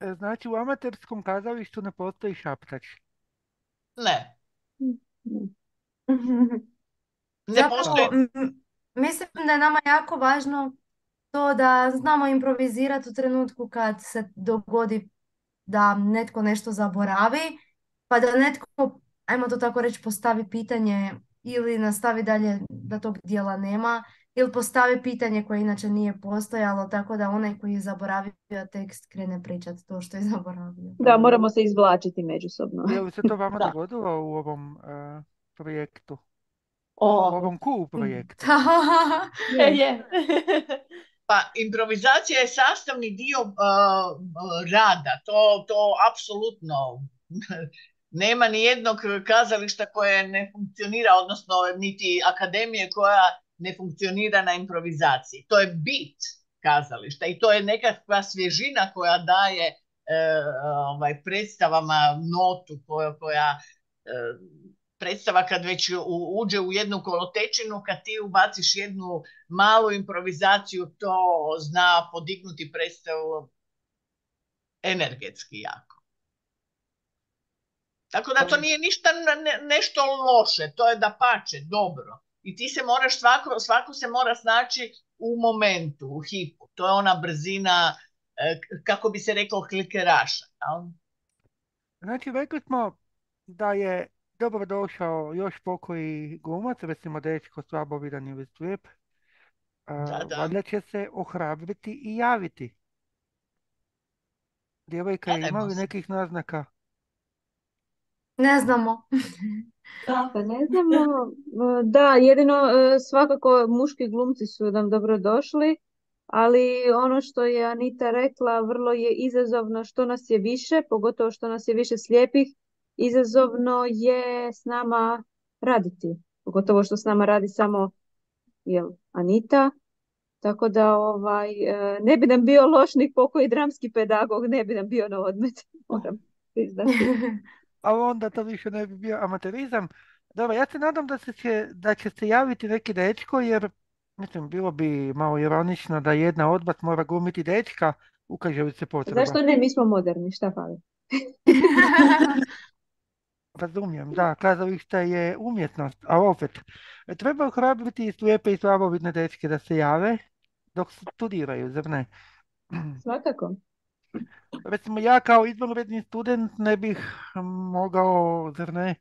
Speaker 3: E, znači u amaterskom kazalištu ne postoji šaptač?
Speaker 2: Ne. [laughs]
Speaker 1: ne postoji. Mislim da je nama jako važno to da znamo improvizirati u trenutku kad se dogodi da netko nešto zaboravi, pa da netko, ajmo to tako reći, postavi pitanje ili nastavi dalje da tog dijela nema ili postavi pitanje koje inače nije postojalo tako da onaj koji je zaboravio tekst krene pričati to što je [laughs] zaboravio.
Speaker 4: Da, moramo se izvlačiti međusobno.
Speaker 3: Je li se to vama [laughs] dogodilo u ovom uh, projektu? U ovom cool projektu? [laughs]
Speaker 5: je, je.
Speaker 2: Pa improvizacija je sastavni dio uh, rada, to, to apsolutno [laughs] nema ni jednog kazališta koje ne funkcionira, odnosno niti akademije koja ne funkcionira na improvizaciji. To je bit kazališta i to je nekakva svježina koja daje ovaj, predstavama notu koja, koja predstava kad već uđe u jednu kolotečinu, kad ti ubaciš jednu malu improvizaciju, to zna podignuti predstavu energetski jako. Tako da to nije ništa nešto loše, to je da pače, dobro. I ti se moraš, svako, svako se mora snaći u momentu, u hipu. To je ona brzina, e, kako bi se rekao, klikeraša.
Speaker 3: Znači, rekli smo da je dobro došao još pokoji glumac, recimo dečko slabo vidan ili slijep. Valjda će se ohrabriti i javiti. Djevojka, ima li nekih naznaka?
Speaker 1: Ne znamo.
Speaker 4: Da. [laughs] Pa ne znamo. Da, jedino e, svakako muški glumci su nam dobro došli, ali ono što je Anita rekla vrlo je izazovno što nas je više, pogotovo što nas je više slijepih, izazovno je s nama raditi. Pogotovo što s nama radi samo jel, Anita, tako da ovaj, e, ne bi nam bio lošnik pokoji dramski pedagog, ne bi nam bio na odmet, [laughs] moram priznati. [laughs]
Speaker 3: Ali onda to više ne bi bio amaterizam. Dobro, ja se nadam da, se će, da će se javiti neki dečko, jer mislim, bilo bi malo ironično da jedna odbat mora glumiti dečka, ukaže li se potreba.
Speaker 4: Zašto ne? Mi smo moderni, šta fali? [laughs]
Speaker 3: Razumijem, da, kazalište je umjetnost, a opet, treba ohrabriti slijepe i slabovidne dečke da se jave dok studiraju, zar ne? [clears throat]
Speaker 4: Svakako.
Speaker 3: Recimo ja kao izvanredni student ne bih mogao, zar ne,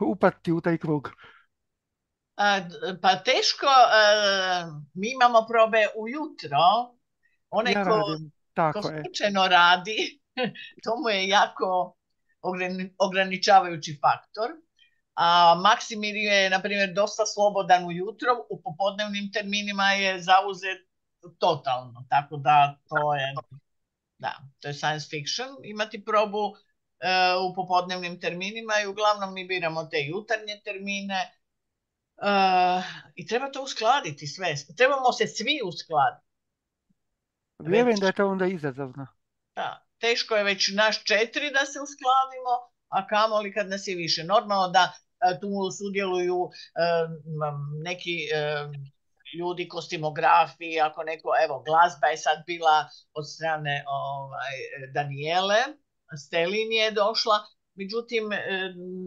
Speaker 3: upati u taj krug.
Speaker 2: pa teško, mi imamo probe ujutro, onaj
Speaker 3: ja
Speaker 2: ko,
Speaker 3: radim, tako
Speaker 2: ko slučajno radi, [laughs] to mu je jako ograničavajući faktor. A Maksimir je, na primjer, dosta slobodan ujutro, u popodnevnim terminima je zauzet totalno, tako da to je, da, to je science fiction, imati probu e, u popodnevnim terminima i uglavnom mi biramo te jutarnje termine e, i treba to uskladiti sve. Trebamo se svi uskladiti.
Speaker 3: Vjerujem da je to onda izazovno.
Speaker 2: Da, teško je već naš četiri da se uskladimo, a kamoli kad nas je više. Normalno da e, tu sudjeluju e, neki e, ljudi, kostimografi, ako neko, evo, glazba je sad bila od strane ovaj, Danijele, Stelin je došla, međutim,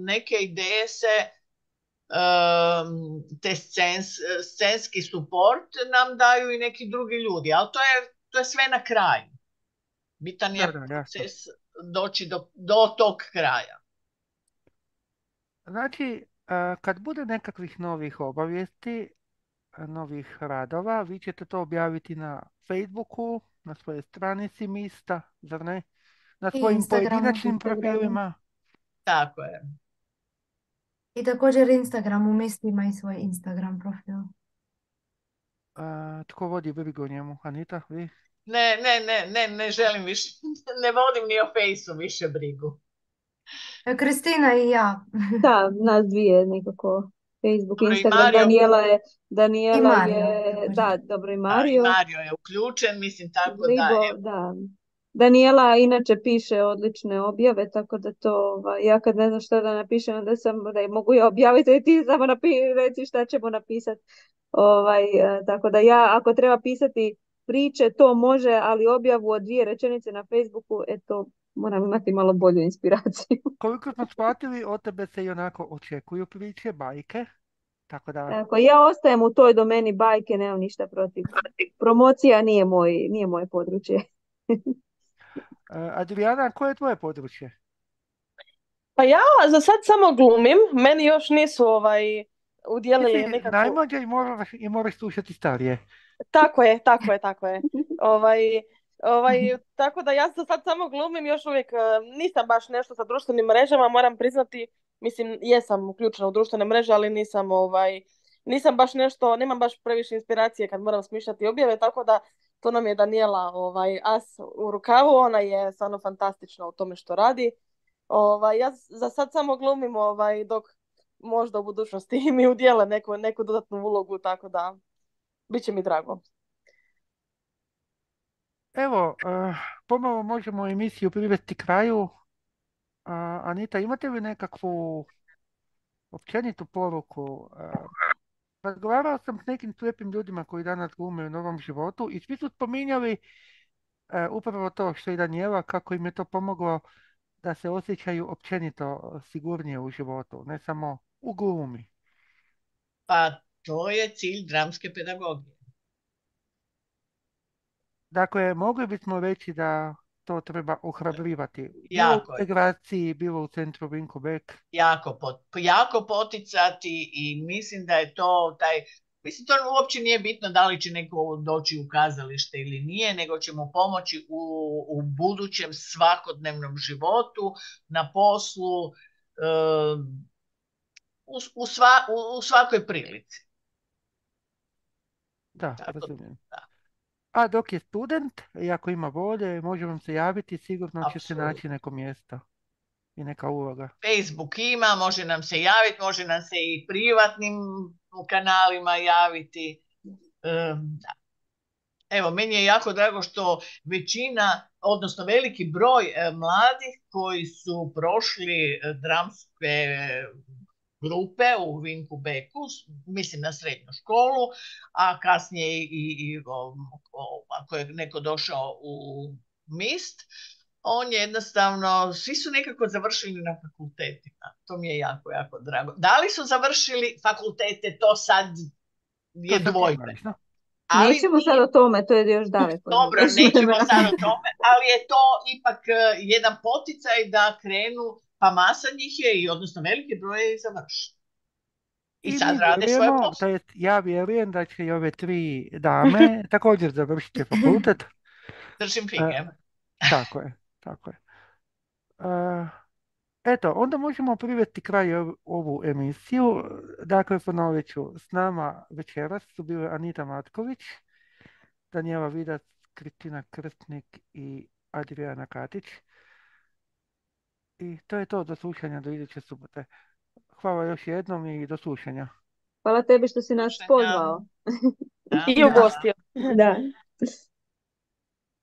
Speaker 2: neke ideje se te scenski suport nam daju i neki drugi ljudi, ali to je, to je sve na kraju. Bitan je proces doći do, do tog kraja.
Speaker 3: Znači, e, kad bude nekakvih novih obavijesti, e, novih radova, vi ćete to objaviti na Facebooku, na svojoj stranici Mista, zar ne? Na svojim pojedinačnim profilima.
Speaker 2: Tako je.
Speaker 1: I također Instagram Mista ima i svoj Instagram profil.
Speaker 3: A, e, tko vodi brigu o njemu? Anita, vi?
Speaker 2: Ne, ne, ne, ne, ne želim više, [laughs] ne vodim ni o fejsu više brigu.
Speaker 1: Kristina i ja.
Speaker 4: da, nas dvije nekako. Facebook, Instagram, Daniela je, Daniela je, da, dobro i Mario.
Speaker 2: Da, Mario je uključen, mislim tako da je.
Speaker 4: Da. Daniela inače piše odlične objave, tako da to, ovaj, ja kad ne znam što da napišem, da sam, da je mogu ja objaviti, ti samo napi, reci šta ćemo napisati. Ovaj, e, tako da ja, ako treba pisati priče, to može, ali objavu od dvije rečenice na Facebooku, eto, moram imati malo bolju inspiraciju. [laughs]
Speaker 3: Koliko smo shvatili, od tebe se i onako očekuju priče, bajke. Tako da...
Speaker 4: Tako, ja ostajem u toj domeni bajke, nemam ništa protiv. Promocija nije, moj, nije moje područje. [laughs]
Speaker 3: Adriana, koje je tvoje područje?
Speaker 5: Pa ja za sad samo glumim, meni još nisu ovaj udjelili nekako...
Speaker 3: Najmlađa i moraš, i moraš slušati starije.
Speaker 5: Tako je, tako je, tako je. [laughs] Ovaj, ovaj, tako da ja se sad samo glumim, još uvijek e, nisam baš nešto sa društvenim mrežama, moram priznati, mislim, jesam uključena u društvene mreže, ali nisam ovaj, nisam baš nešto, nemam baš previše inspiracije kad moram smišljati objave, tako da to nam je Daniela ovaj, as u rukavu, ona je stvarno fantastična u tome što radi. Ovaj, ja za sad samo glumim ovaj, dok možda u budućnosti [laughs] mi udjele neku, neku dodatnu ulogu, tako da Biće mi drago.
Speaker 3: Evo, eh, pomalo možemo emisiju privesti kraju. A, Anita, imate li nekakvu općenitu poruku? Eh, Razgovarao sam s nekim slijepim ljudima koji danas glume u novom životu i svi su spominjali eh, upravo to što i Daniela, kako im je to pomoglo da se osjećaju općenito sigurnije u životu, ne samo u glumi.
Speaker 2: Pa to je cilj dramske pedagogije.
Speaker 3: Dakle, mogli bismo reći da to treba ohrabrivati. Bilo u integraciji, bilo u centru Vinko Bek.
Speaker 2: jako, pot- jako poticati i mislim da je to taj, mislim to uopće nije bitno da li će neko doći u kazalište ili nije, nego će mu pomoći u, u budućem svakodnevnom životu, na poslu, eh, u, u, sva- u- u svakoj prilici.
Speaker 3: Da,
Speaker 2: Tako,
Speaker 3: razumijem.
Speaker 2: da.
Speaker 3: A dok je student, i ako ima volje, može vam se javiti, sigurno će se naći neko mjesto i neka uloga.
Speaker 2: Facebook ima, može nam se javiti, može nam se i privatnim kanalima javiti. Da. Evo, meni je jako drago što većina, odnosno veliki broj mladih koji su prošli dramske grupe u Vinku Beku, mislim na srednju školu, a kasnije i, i, i o- o- ako je neko došao u MIST, on je jednostavno, svi su nekako završili na fakultetima. To mi je jako, jako drago. Da li su završili fakultete, to sad je
Speaker 3: To sad
Speaker 2: dvojbe.
Speaker 3: nevažno.
Speaker 2: Ali
Speaker 4: Nećemo sad o tome, to je još daleko.
Speaker 2: dobro, [laughs] nećemo sad o tome, ali je to ipak e, jedan poticaj da krenu, pa masa njih je, i odnosno veliki broj je i završio. I
Speaker 3: I
Speaker 2: sad rade svoje
Speaker 3: jest ja vjerujem da će i ove tri dame [laughs] također završiti fakultet.
Speaker 2: Držim fige. [laughs]
Speaker 3: Tako je, tako je. E, Eto, onda možemo privesti kraj ov- ovu emisiju. Dakle, ponovit ću, s nama večeras su bile Anita Matković, Danijela Vidac, Kristina Krstnik i Adriana Katić. I to je to, do slušanja do iduće subote. Hvala još jednom i do slušanja.
Speaker 4: Hvala tebi što si nas
Speaker 2: Slušanja.
Speaker 4: pozvao. [laughs]
Speaker 5: I
Speaker 2: da.
Speaker 5: ugostio.
Speaker 4: Da. [laughs]